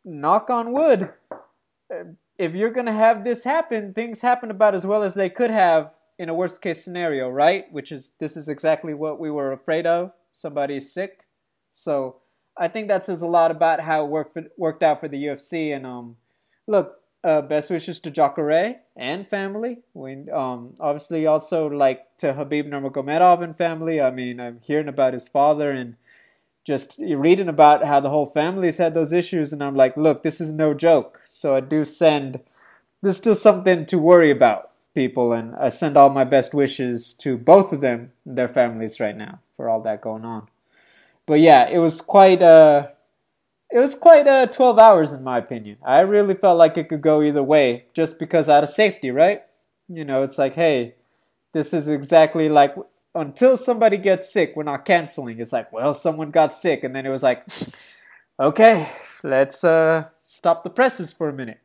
knock on wood. If you're gonna have this happen, things happen about as well as they could have in a worst case scenario, right? Which is this is exactly what we were afraid of. Somebody's sick, so I think that says a lot about how it worked for, worked out for the UFC. And um, look, uh, best wishes to Jacare and family. We um, obviously also like to Khabib Nurmagomedov and family. I mean, I'm hearing about his father and just reading about how the whole family's had those issues, and I'm like, look, this is no joke. So I do send. There's still something to worry about, people, and I send all my best wishes to both of them and their families right now for all that going on. But yeah, it was quite uh it was quite uh 12 hours in my opinion. I really felt like it could go either way just because out of safety, right? You know, it's like, hey, this is exactly like until somebody gets sick, we're not canceling. It's like, well, someone got sick, and then it was like, okay, let's uh, stop the presses for a minute.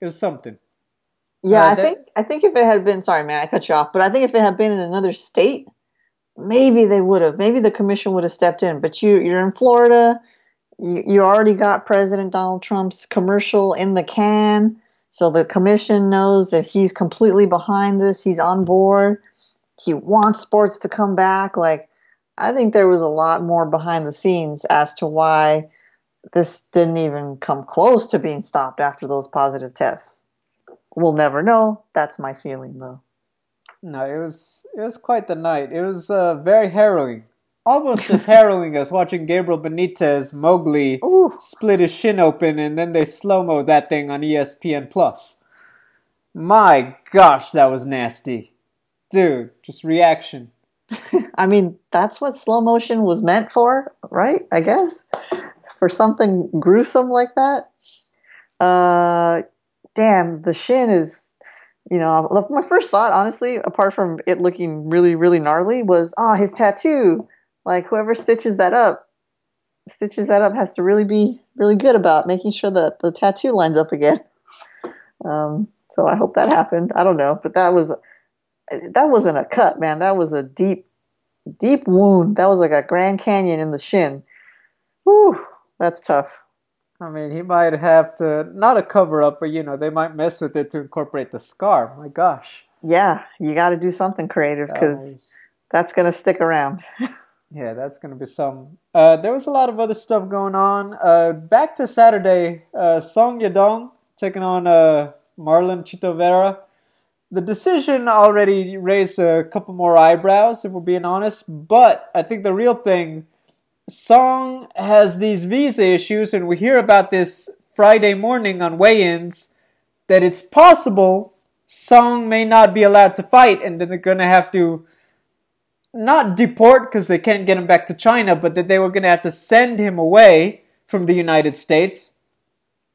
It was something. Yeah, uh, I that, think I think if it had been sorry, man, I cut you off, but I think if it had been in another state, maybe they would have. Maybe the commission would have stepped in. But you you're in Florida. You, you already got President Donald Trump's commercial in the can. So the commission knows that he's completely behind this. He's on board he wants sports to come back. Like, I think there was a lot more behind the scenes as to why this didn't even come close to being stopped after those positive tests. We'll never know. That's my feeling, though. No, it was it was quite the night. It was uh, very harrowing, almost as harrowing as watching Gabriel Benitez Mowgli Ooh. split his shin open and then they slow mo that thing on ESPN Plus. My gosh, that was nasty dude, just reaction. I mean, that's what slow motion was meant for, right? I guess for something gruesome like that. Uh, damn, the shin is, you know, my first thought, honestly, apart from it looking really, really gnarly, was, oh, his tattoo. Like whoever stitches that up, stitches that up has to really be really good about making sure that the tattoo lines up again. Um, so I hope that happened. I don't know, but that was that wasn't a cut, man. That was a deep, deep wound. That was like a Grand Canyon in the shin. Whew, that's tough. I mean, he might have to not a cover up, but you know, they might mess with it to incorporate the scar. My gosh. Yeah, you got to do something creative because that that's gonna stick around. yeah, that's gonna be some. Uh, there was a lot of other stuff going on. Uh, back to Saturday, uh, Song Yadong taking on uh, Marlon Chito Vera the decision already raised a couple more eyebrows, if we're being honest. But I think the real thing, Song has these visa issues, and we hear about this Friday morning on weigh-ins that it's possible Song may not be allowed to fight, and then they're gonna have to not deport because they can't get him back to China, but that they were gonna have to send him away from the United States.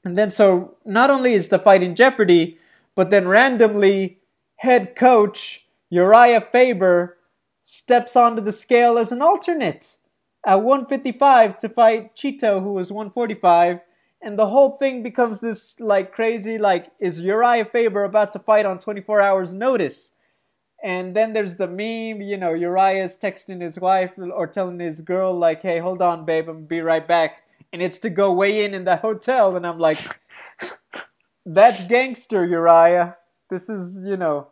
And then so not only is the fight in jeopardy, but then randomly head coach Uriah Faber steps onto the scale as an alternate at 155 to fight Chito, who was 145. And the whole thing becomes this like crazy, like, is Uriah Faber about to fight on 24 hours notice? And then there's the meme, you know, Uriah's texting his wife or telling his girl, like, hey, hold on, babe, I'm be right back. And it's to go weigh in in the hotel. And I'm like, that's gangster, Uriah. This is, you know,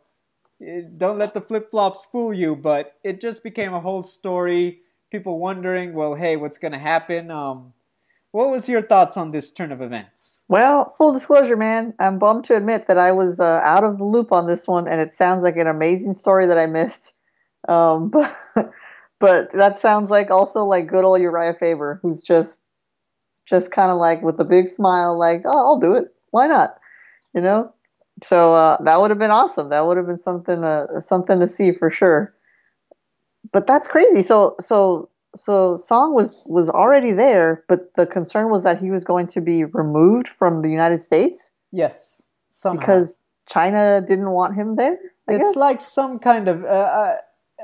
don't let the flip flops fool you. But it just became a whole story. People wondering, well, hey, what's going to happen? Um, what was your thoughts on this turn of events? Well, full disclosure, man, I'm bummed to admit that I was uh, out of the loop on this one, and it sounds like an amazing story that I missed. Um, but, but that sounds like also like good old Uriah Faber, who's just just kind of like with a big smile, like, oh, I'll do it. Why not? You know. So uh, that would have been awesome. That would have been something uh, something to see for sure. But that's crazy. So so so Song was was already there, but the concern was that he was going to be removed from the United States. Yes, somehow. because China didn't want him there. I it's guess? like some kind of uh, uh,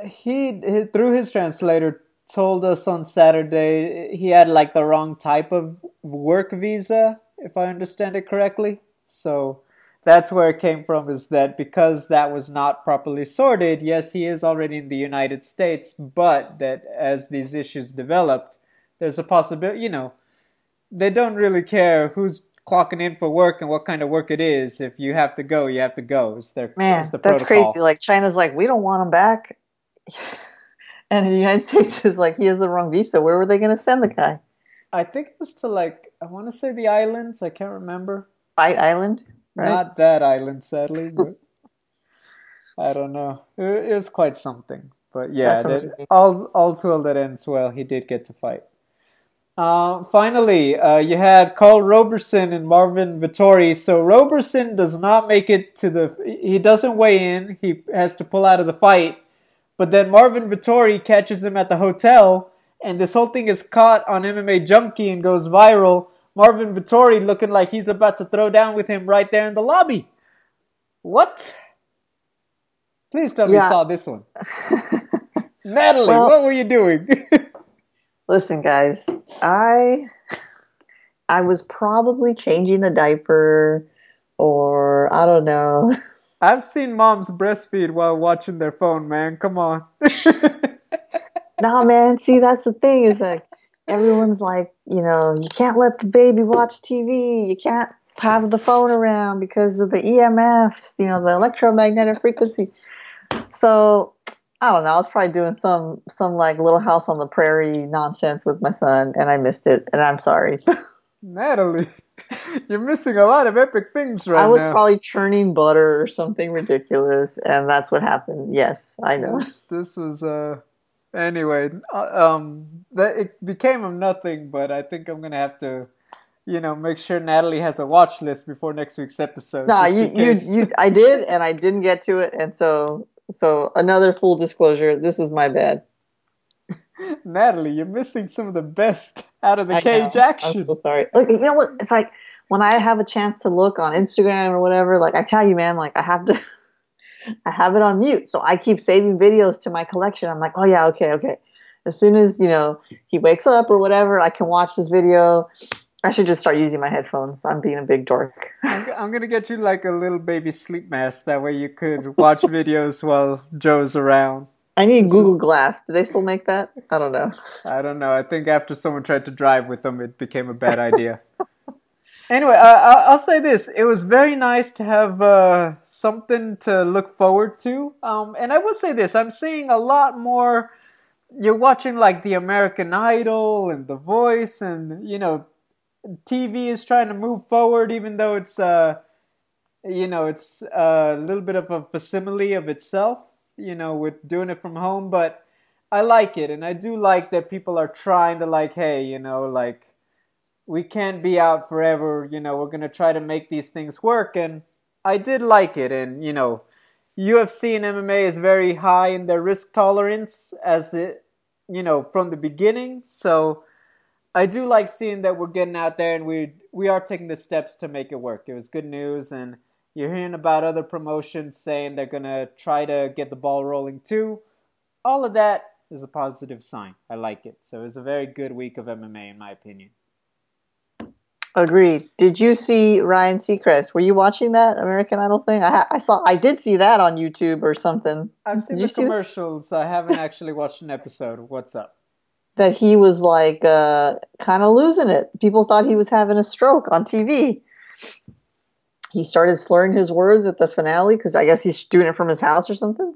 he, he through his translator told us on Saturday he had like the wrong type of work visa, if I understand it correctly. So that's where it came from is that because that was not properly sorted, yes, he is already in the United States, but that as these issues developed, there's a possibility, you know, they don't really care who's clocking in for work and what kind of work it is. If you have to go, you have to go. It's their Man, it's the that's protocol. crazy. Like China's like, we don't want him back, and the United States is like, he has the wrong visa. Where were they going to send the guy? I think it was to like I want to say the islands. I can't remember. Fight Island, right? Not that island, sadly, but I don't know. It, was quite something. But yeah, that, all all too well that ends well. He did get to fight. Uh, finally, uh, you had Karl Roberson and Marvin Vettori. So Roberson does not make it to the. He doesn't weigh in. He has to pull out of the fight. But then Marvin Vettori catches him at the hotel, and this whole thing is caught on MMA Junkie and goes viral. Marvin Vettori looking like he's about to throw down with him right there in the lobby. What? Please tell me Yeah. you saw this one. Natalie, Well- what were you doing? Listen, guys, I I was probably changing a diaper, or I don't know. I've seen moms breastfeed while watching their phone, man. Come on. no, man. See, that's the thing is like everyone's like, you know, you can't let the baby watch TV. You can't have the phone around because of the EMFs, you know, the electromagnetic frequency. So I don't know. I was probably doing some some like Little House on the Prairie nonsense with my son, and I missed it, and I'm sorry. Natalie, you're missing a lot of epic things right now. I was now. probably churning butter or something ridiculous, and that's what happened. Yes, I know. this, this was uh anyway uh, um that it became of nothing but i think i'm gonna have to you know make sure natalie has a watch list before next week's episode No, just you, you, you, I did, and I didn't get to it, and so, so another full disclosure. This is my bad. natalie you're missing some of the best out of the I cage know. action I'm so sorry. Look, you know what? It's like when I have a chance to look on Instagram or whatever. Like I tell you, man, like I have to, I have it on mute, so I keep saving videos to my collection. I'm like, oh yeah, okay, okay. As soon as you know he wakes up or whatever, I can watch this video. I should just start using my headphones. I'm being a big dork. I'm, I'm gonna get you like a little baby sleep mask that way you could watch videos while joe's around I need Google Glass. Do they still make that? I don't know. I don't know. I think after someone tried to drive with them, it became a bad idea. anyway, uh, I'll say this: it was very nice to have uh, something to look forward to. Um, and I will say this: I'm seeing a lot more. You're watching like the American Idol and The Voice, and you know, TV is trying to move forward, even though it's uh, you know, it's a little bit of a facsimile of itself. You know, with doing it from home, but I like it, and I do like that people are trying to like, hey, you know, like we can't be out forever. You know, we're gonna try to make these things work, and I did like it. And you know, UFC and MMA is very high in their risk tolerance, as it, you know, from the beginning. So I do like seeing that we're getting out there and we we are taking the steps to make it work. It was good news, and you're hearing about other promotions saying they're gonna try to get the ball rolling too all of that is a positive sign. I like it. So it was a very good week of MMA, in my opinion. Agreed. Did you see Ryan Seacrest? Were you watching that American Idol thing? I, ha- I saw. I did see that on YouTube or something. I've Did seen you the commercials. I haven't actually watched an episode. What's up? that he was like uh, kind of losing it. People thought he was having a stroke on TV. He started slurring his words at the finale because I guess he's doing it from his house or something.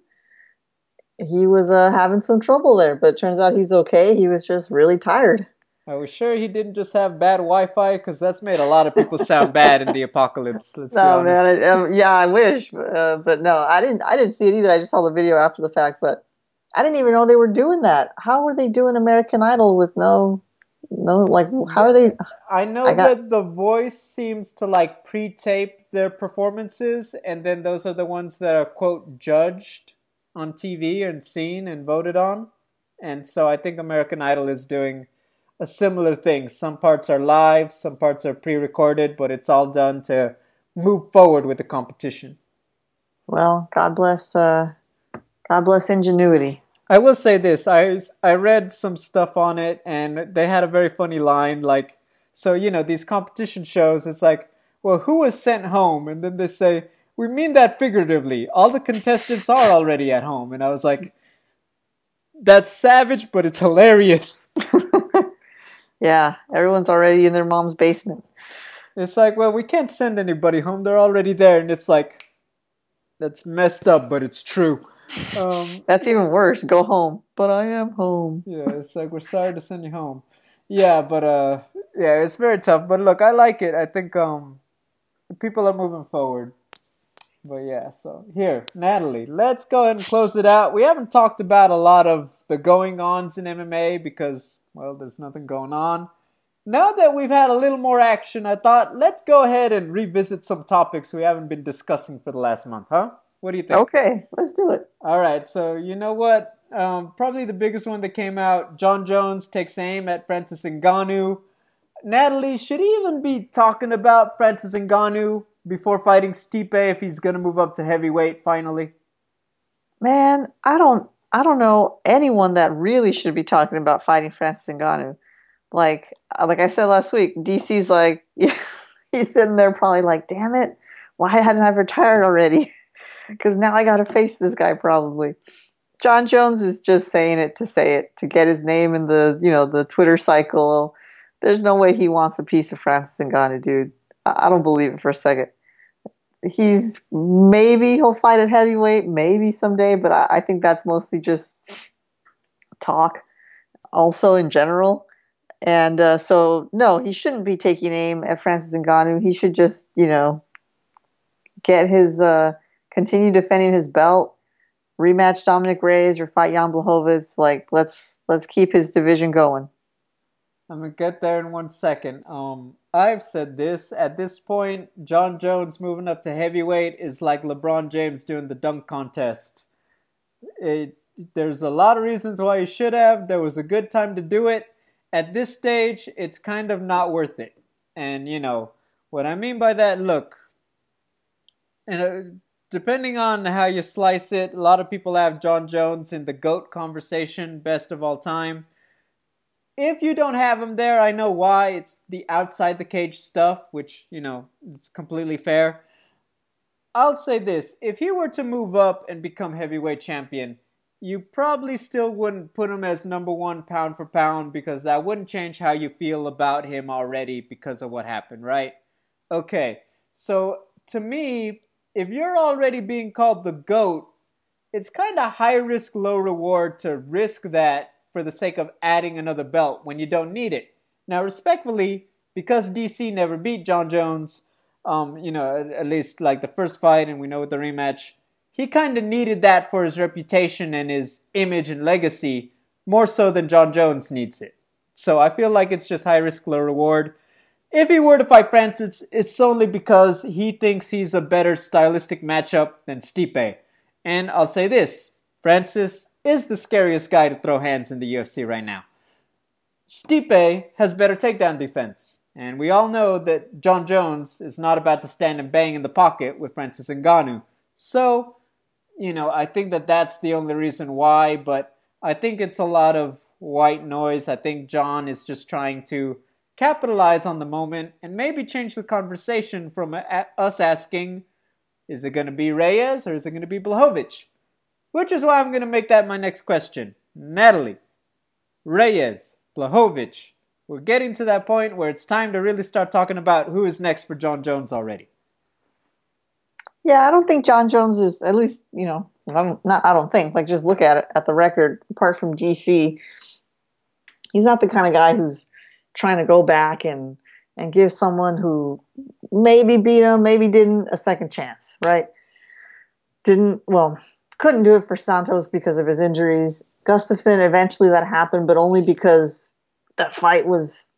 He was uh, having some trouble there, but it turns out he's okay. He was just really tired. Are we sure he didn't just have bad Wi-Fi? Because that's made a lot of people sound bad in the apocalypse. Let's be No man, I, um, yeah, I wish, uh, but no, I didn't. I didn't see it either. I just saw the video after the fact. But I didn't even know they were doing that. How were they doing American Idol with no, no, like, how are they? I know I got, that the voice seems to like pre-tape their performances, and then those are the ones that are quote judged on TV and seen and voted on. And so I think American Idol is doing a similar thing. Some parts are live, some parts are pre-recorded, but it's all done to move forward with the competition. Well, God bless, uh, God bless ingenuity. I will say this: I I read some stuff on it, and they had a very funny line. Like, so you know, these competition shows, it's like, well, who was sent home? And then they say, we mean that figuratively. All the contestants are already at home, and I was like, that's savage, but it's hilarious. yeah, everyone's already in their mom's basement. It's like, well, we can't send anybody home. They're already there, and it's like, that's messed up, but it's true. Um, that's even worse. Go home, but I am home. yeah, it's like we're sorry to send you home. Yeah, but uh, yeah, it's very tough. But look, I like it. I think um, people are moving forward. But yeah, so here, Natalie, let's go ahead and close it out. We haven't talked about a lot of the going ons in MMA because, well, there's nothing going on. Now that we've had a little more action, I thought let's go ahead and revisit some topics we haven't been discussing for the last month, huh? What do you think? Okay, let's do it. All right, so you know what? Um, probably the biggest one that came out Jon Jones takes aim at Francis Ngannou. Natalie, should he even be talking about Francis Ngannou before fighting Stipe if he's going to move up to heavyweight finally? Man, I don't I don't know anyone that really should be talking about fighting Francis Ngannou. Like uh, like I said last week, DC's like yeah, he's sitting there probably like, "Damn it. Why hadn't I retired already?" Cuz now I got to face this guy probably. Jon Jones is just saying it to say it to get his name in the, you know, the Twitter cycle. There's no way he wants a piece of Francis Ngannou, dude. I don't believe it for a second. He's maybe he'll fight at heavyweight, maybe someday, but I, I think that's mostly just talk. Also, in general, and uh, so no, he shouldn't be taking aim at Francis Ngannou. He should just, you know, get his uh, continue defending his belt, rematch Dominick Reyes or fight Jan Blachowicz. Like let's let's keep his division going. I'm gonna get there in one second. Um, I've said this at this point. Jon Jones moving up to heavyweight is like LeBron James doing the dunk contest. It, there's a lot of reasons why he should have. There was a good time to do it. At this stage, it's kind of not worth it. And you know what I mean by that. Look, and uh, depending on how you slice it, a lot of people have Jon Jones in the GOAT conversation, best of all time. If you don't have him there, I know why. It's the outside the cage stuff, which, you know, it's completely fair. I'll say this if he were to move up and become heavyweight champion, you probably still wouldn't put him as number one pound for pound because that wouldn't change how you feel about him already because of what happened, right? Okay, so to me, if you're already being called the GOAT, it's kind of high risk, low reward to risk that for the sake of adding another belt when you don't need it. Now, respectfully, because DC never beat Jon Jones, um, you know, at, at least like the first fight, and we know with the rematch, he kind of needed that for his reputation and his image and legacy more so than Jon Jones needs it. So I feel like it's just high risk, low reward. If he were to fight Francis, it's only because he thinks he's a better stylistic matchup than Stipe. And I'll say this Francis is the scariest guy to throw hands in the UFC right now. Stipe has better takedown defense, and we all know that Jon Jones is not about to stand and bang in the pocket with Francis Ngannou. So, you know, I think that that's the only reason why, but I think it's a lot of white noise. I think John is just trying to capitalize on the moment and maybe change the conversation from us asking, is it going to be Reyes or is it going to be Blachowicz? Which is why I'm going to make that my next question. Natalie, Reyes, Blachowicz. We're getting to that point where it's time to really start talking about who is next for Jon Jones already. Yeah, I don't think Jon Jones is at least, you know, I don't not I don't think, like just look at it at the record apart from DC, he's not the kind of guy who's trying to go back and and give someone who maybe beat him, maybe didn't a second chance, right? Didn't well, couldn't do it for Santos because of his injuries. Gustafsson eventually that happened, but only because that fight was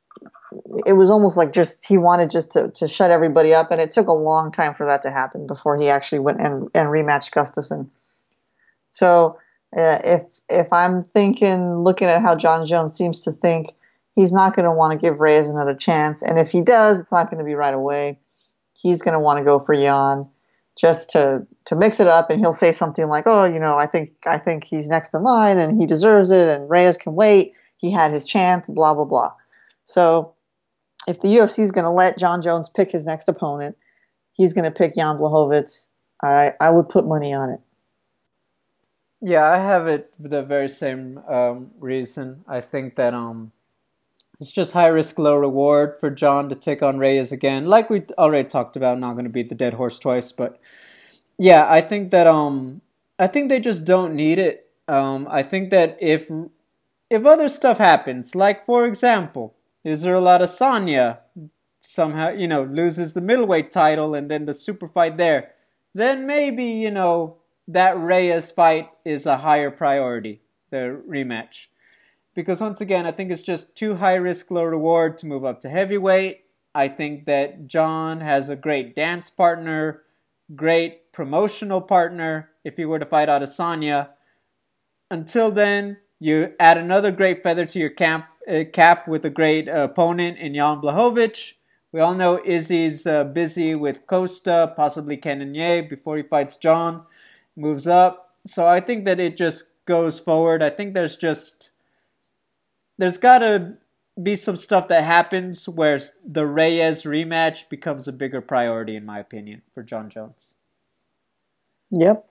it was almost like just he wanted just to, to shut everybody up and it took a long time for that to happen before he actually went and, and rematched Gustafsson. So uh, if if I'm thinking looking at how Jon Jones seems to think he's not going to want to give Reyes another chance and if he does it's not going to be right away. He's going to want to go for Yan just to to mix it up and he'll say something like oh you know i think i think he's next in line and he deserves it and reyes can wait. He had his chance blah blah blah. So if the ufc is going to let jon jones pick his next opponent he's going to pick jan blachowicz. I i would put money on it. Yeah i have it for the very same um, reason. I think that um it's just high risk, low reward for John to take on Reyes again. Like we already talked about, not going to beat the dead horse twice, but yeah, I think that um, I think they just don't need it. Um, I think that if if other stuff happens, like for example, Israel Adesanya somehow you know loses the middleweight title and then the super fight there, then maybe you know that Reyes fight is a higher priority, the rematch because once again, I think it's just too high risk, low reward to move up to heavyweight. I think that John has a great dance partner, great promotional partner if he were to fight Adesanya. Until then, you add another great feather to your camp, uh, cap with a great uh, opponent in Jan Blachowicz. We all know Izzy's uh, busy with Costa, possibly Cannonier before he fights John, moves up. So I think that it just goes forward. I think there's just there's got to be some stuff that happens where the Reyes rematch becomes a bigger priority, in my opinion, for Jon Jones. Yep.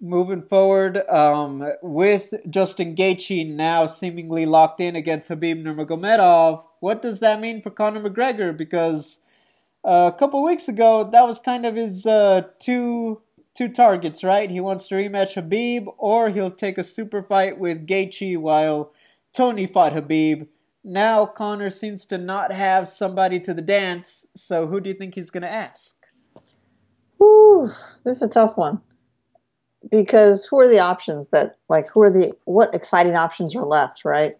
Moving forward, um, with Justin Gaethje now seemingly locked in against Khabib Nurmagomedov, what does that mean for Conor McGregor? Because uh, a couple weeks ago, that was kind of his uh, two two targets, right? He wants to rematch Khabib, or he'll take a super fight with Gaethje while Tony fought Khabib. Now Conor seems to not have somebody to the dance, so who do you think he's going to ask? Ooh, this is a tough one. Because who are the options that, like, who are the, what exciting options are left, right?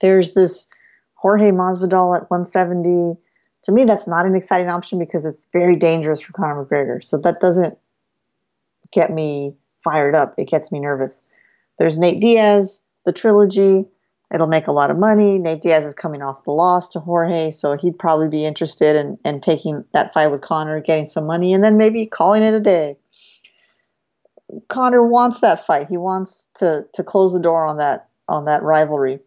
There's this Jorge Masvidal at 170. To me, that's not an exciting option because it's very dangerous for Conor McGregor. So that doesn't get me fired up. It gets me nervous. There's Nate Diaz, the trilogy. It'll make a lot of money. Nate Diaz is coming off the loss to Jorge, so he'd probably be interested in, in taking that fight with Conor, getting some money, and then maybe calling it a day. Conor wants that fight. He wants to to close the door on that on that rivalry.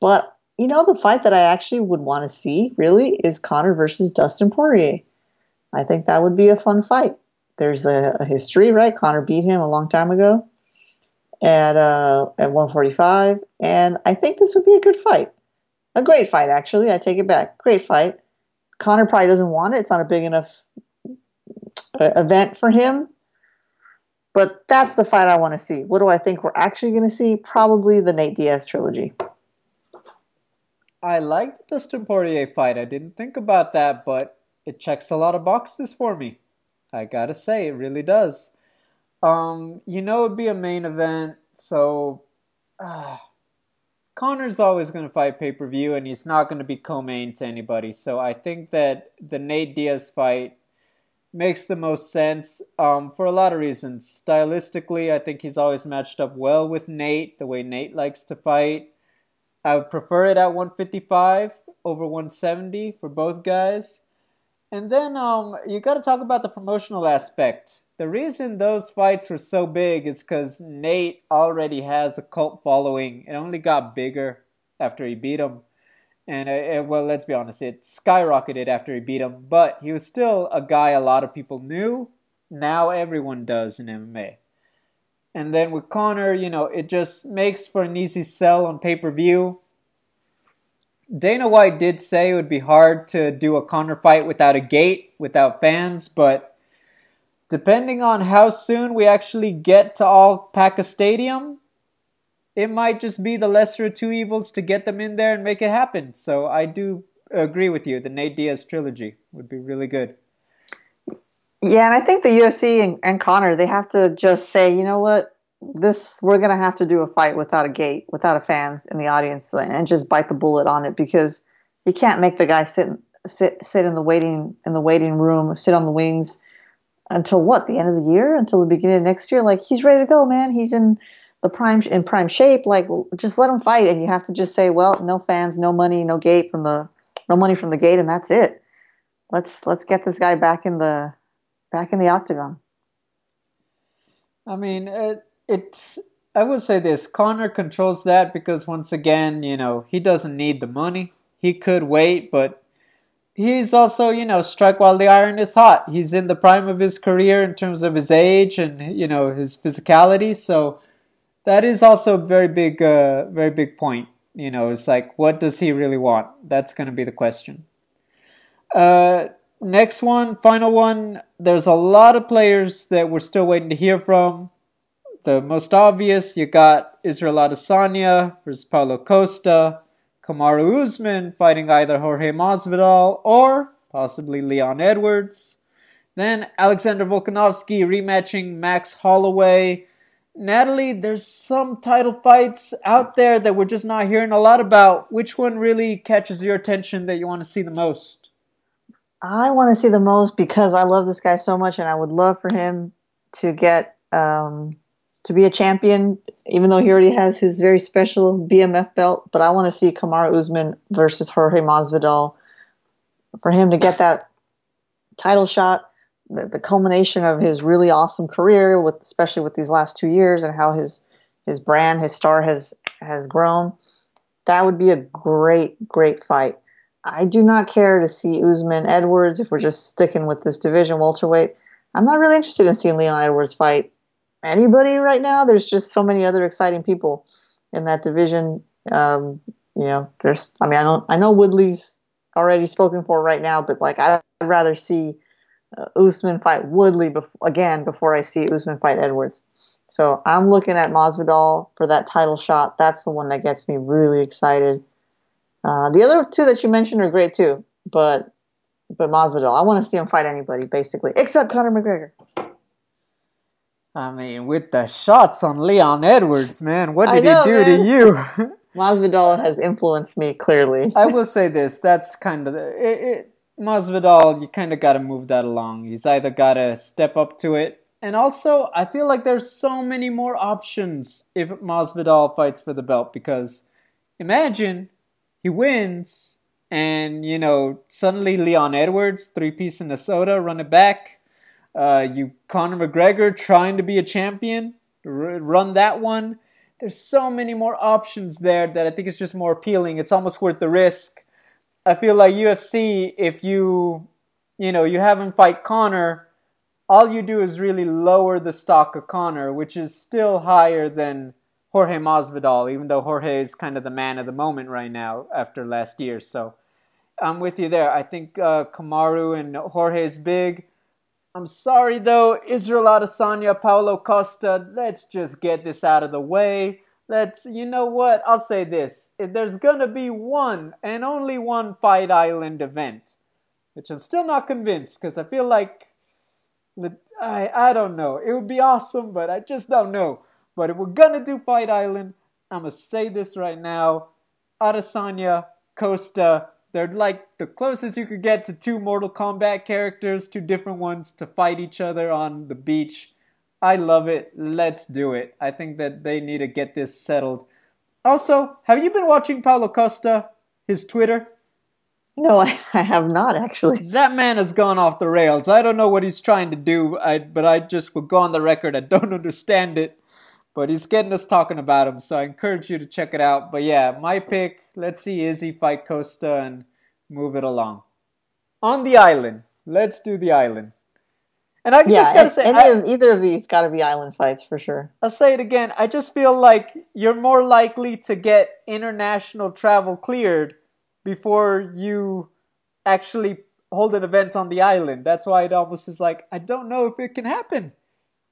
But you know, the fight that I actually would want to see really is Conor versus Dustin Poirier. I think that would be a fun fight. There's a, a history, right? Conor beat him a long time ago at uh, at 145, and I think this would be a good fight, a great fight actually. I take it back, great fight. Conor probably doesn't want it; it's not a big enough uh, event for him. But that's the fight I want to see. What do I think we're actually going to see? Probably the Nate Diaz trilogy. I like the Dustin Poirier fight. I didn't think about that, but it checks a lot of boxes for me. I gotta say, it really does. Um, you know it'd be a main event, so uh, Conor's always going to fight pay per view, and he's not going to be co-main to anybody. So I think that the Nate Diaz fight makes the most sense um, for a lot of reasons. Stylistically, I think he's always matched up well with Nate, the way Nate likes to fight. I would prefer it at 155 over 170 for both guys. And then um, you got to talk about the promotional aspect. The reason those fights were so big is because Nate already has a cult following. It only got bigger after he beat him. And, uh, well, let's be honest, it skyrocketed after he beat him. But he was still a guy a lot of people knew. Now everyone does in MMA. And then with Conor, you know, it just makes for an easy sell on pay per view. Dana White did say it would be hard to do a Conor fight without a gate, without fans, but depending on how soon we actually get to all pack a stadium, it might just be the lesser of two evils to get them in there and make it happen. So I do agree with you. The Nate Diaz trilogy would be really good. Yeah, and I think the UFC and, and Conor they have to just say, you know what, this we're gonna have to do a fight without a gate, without a fans in the audience, and just bite the bullet on it because you can't make the guy sit sit sit in the waiting in the waiting room, sit on the wings until what the end of the year, until the beginning of next year. Like he's ready to go, man. He's in the prime in prime shape. Like just let him fight, and you have to just say, well, no fans, no money, no gate from the no money from the gate, and that's it. Let's let's get this guy back in the back in the octagon. I mean, it, it's. I would say this: Conor controls that because once again, you know, he doesn't need the money. He could wait, but he's also, you know, strike while the iron is hot. He's in the prime of his career in terms of his age and you know his physicality. So that is also a very big, uh, very big point. You know, it's like, what does he really want? That's going to be the question. Uh, next one, final one. There's a lot of players that we're still waiting to hear from. The most obvious, you got Israel Adesanya versus Paulo Costa. Kamaru Usman fighting either Jorge Masvidal or possibly Leon Edwards. Then Alexander Volkanovski rematching Max Holloway. Natalie, there's some title fights out there that we're just not hearing a lot about. Which one really catches your attention that you want to see the most? I want to see the most because I love this guy so much, and I would love for him to get um, to be a champion, even though he already has his very special BMF belt. But I want to see Kamaru Usman versus Jorge Masvidal for him to get that title shot, the, the culmination of his really awesome career, with especially with these last two years and how his his brand, his star has has grown. That would be a great, great fight. I do not care to see Usman Edwards if we're just sticking with this division welterweight. I'm not really interested in seeing Leon Edwards fight anybody right now. There's just so many other exciting people in that division. Um, you know, there's. I mean, I don't. I know Woodley's already spoken for right now, but like I'd rather see uh, Usman fight Woodley bef- again before I see Usman fight Edwards. So I'm looking at Masvidal for that title shot. That's the one that gets me really excited. Uh, the other two that you mentioned are great too, but but Masvidal, I want to see him fight anybody basically, except Conor McGregor. I mean, with the shots on Leon Edwards, man, what did know, he do man. to you? Masvidal has influenced me clearly. I will say this: that's kind of the, it, it, Masvidal. You kind of got to move that along. He's either got to step up to it, and also I feel like there's so many more options if Masvidal fights for the belt. Because imagine he wins, and you know suddenly Leon Edwards, three piece in the soda, run it back uh, you Conor McGregor trying to be a champion, r- run that one. There's so many more options there that I think it's just more appealing. It's almost worth the risk. I feel like UFC, if you, you know, you have him fight Conor, all you do is really lower the stock of Conor, which is still higher than Jorge Masvidal, even though Jorge is kind of the man of the moment right now after last year. So I'm with you there. I think uh, Kamaru and Jorge is big. I'm sorry though, Israel Adesanya, Paulo Costa, let's just get this out of the way. Let's, you know what, I'll say this. If there's gonna be one and only one Fight Island event, which I'm still not convinced because I feel like, I, I don't know. It would be awesome, but I just don't know. But if we're gonna do Fight Island, I'm gonna say this right now. Adesanya, Costa, they're like the closest you could get to two Mortal Kombat characters, two different ones to fight each other on the beach. I love it. Let's do it. I think that they need to get this settled. Also, have you been watching Paulo Costa, his Twitter? No, I, I have not actually. That man has gone off the rails. I don't know what he's trying to do, I, but I just will go on the record. I don't understand it but he's getting us talking about him, so I encourage you to check it out. But yeah, my pick. Let's see Izzy fight Costa and move it along. On the island, let's do the island. And I yeah, just gotta say, any I, of either of these got to be island fights for sure. I'll say it again. I just feel like you're more likely to get international travel cleared before you actually hold an event on the island. That's why it almost is like I don't know if it can happen.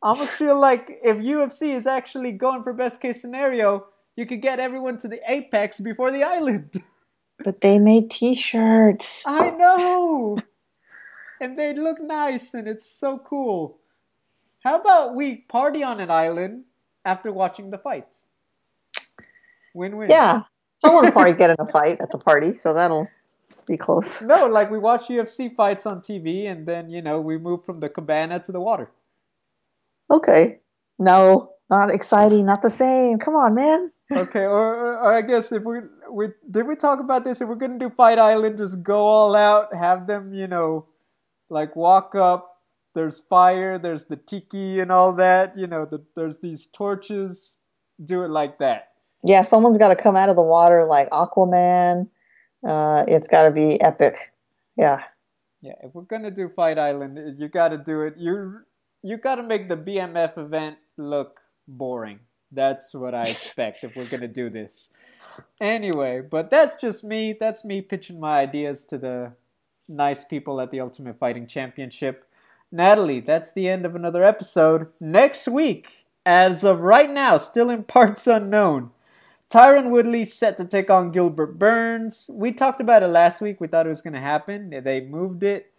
I almost feel like if UFC is actually going for best case scenario, you could get everyone to the apex before the island. But they made t-shirts. I know. and they look nice and it's so cool. How about we party on an island after watching the fights? Win win. Yeah. Someone's probably getting a fight at the party, so that'll be close. No, like we watch UFC fights on TV and then, you know, we move from the cabana to the water. Okay. No, not exciting, not the same. Come on, man. Okay, or, or, I guess if we we did we talk about this? If we're gonna do Fight Island, just go all out, have them, you know, like walk up. There's fire, there's the tiki and all that. You know, the, there's these torches. Do it like that. Yeah, someone's got to come out of the water like Aquaman. Uh, it's got to be epic. Yeah. Yeah, if we're gonna do Fight Island, you got to do it. You you got to make the BMF event look boring. That's what I expect if we're gonna do this. Anyway, but that's just me. That's me pitching my ideas to the nice people at the Ultimate Fighting Championship. Natalie, that's the end of another episode. Next week, as of right now, still in parts unknown, Tyron Woodley set to take on Gilbert Burns. We talked about it last week. We thought it was going to happen. They moved it.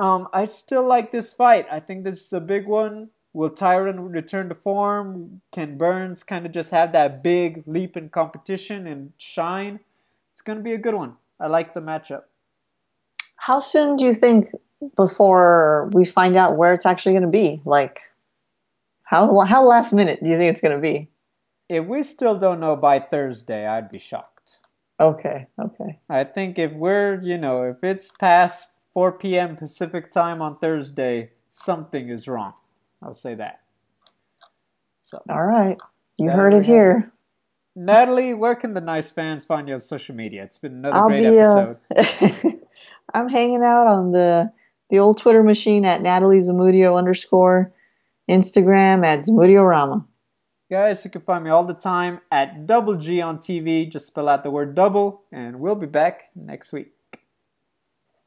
Um, I still like this fight. I think this is a big one. Will Tyron return to form? Can Burns kind of just have that big leap in competition and shine? It's going to be a good one. I like the matchup. How soon do you think before we find out where it's actually going to be? Like, how how last minute do you think it's going to be? If we still don't know by Thursday, I'd be shocked. Okay, okay. I think if we're, you know, if it's past 4 p.m. Pacific time on Thursday, something is wrong. I'll say that. So, all right. You heard it here. Natalie, where can the nice fans find you on social media? It's been another I'll great be, uh, episode. Uh, I'm hanging out on the the old Twitter machine at Natalie Zamudio underscore, Instagram at Zamudio Rama. Guys, you can find me all the time at Double G on TV. Just spell out the word double, and we'll be back next week.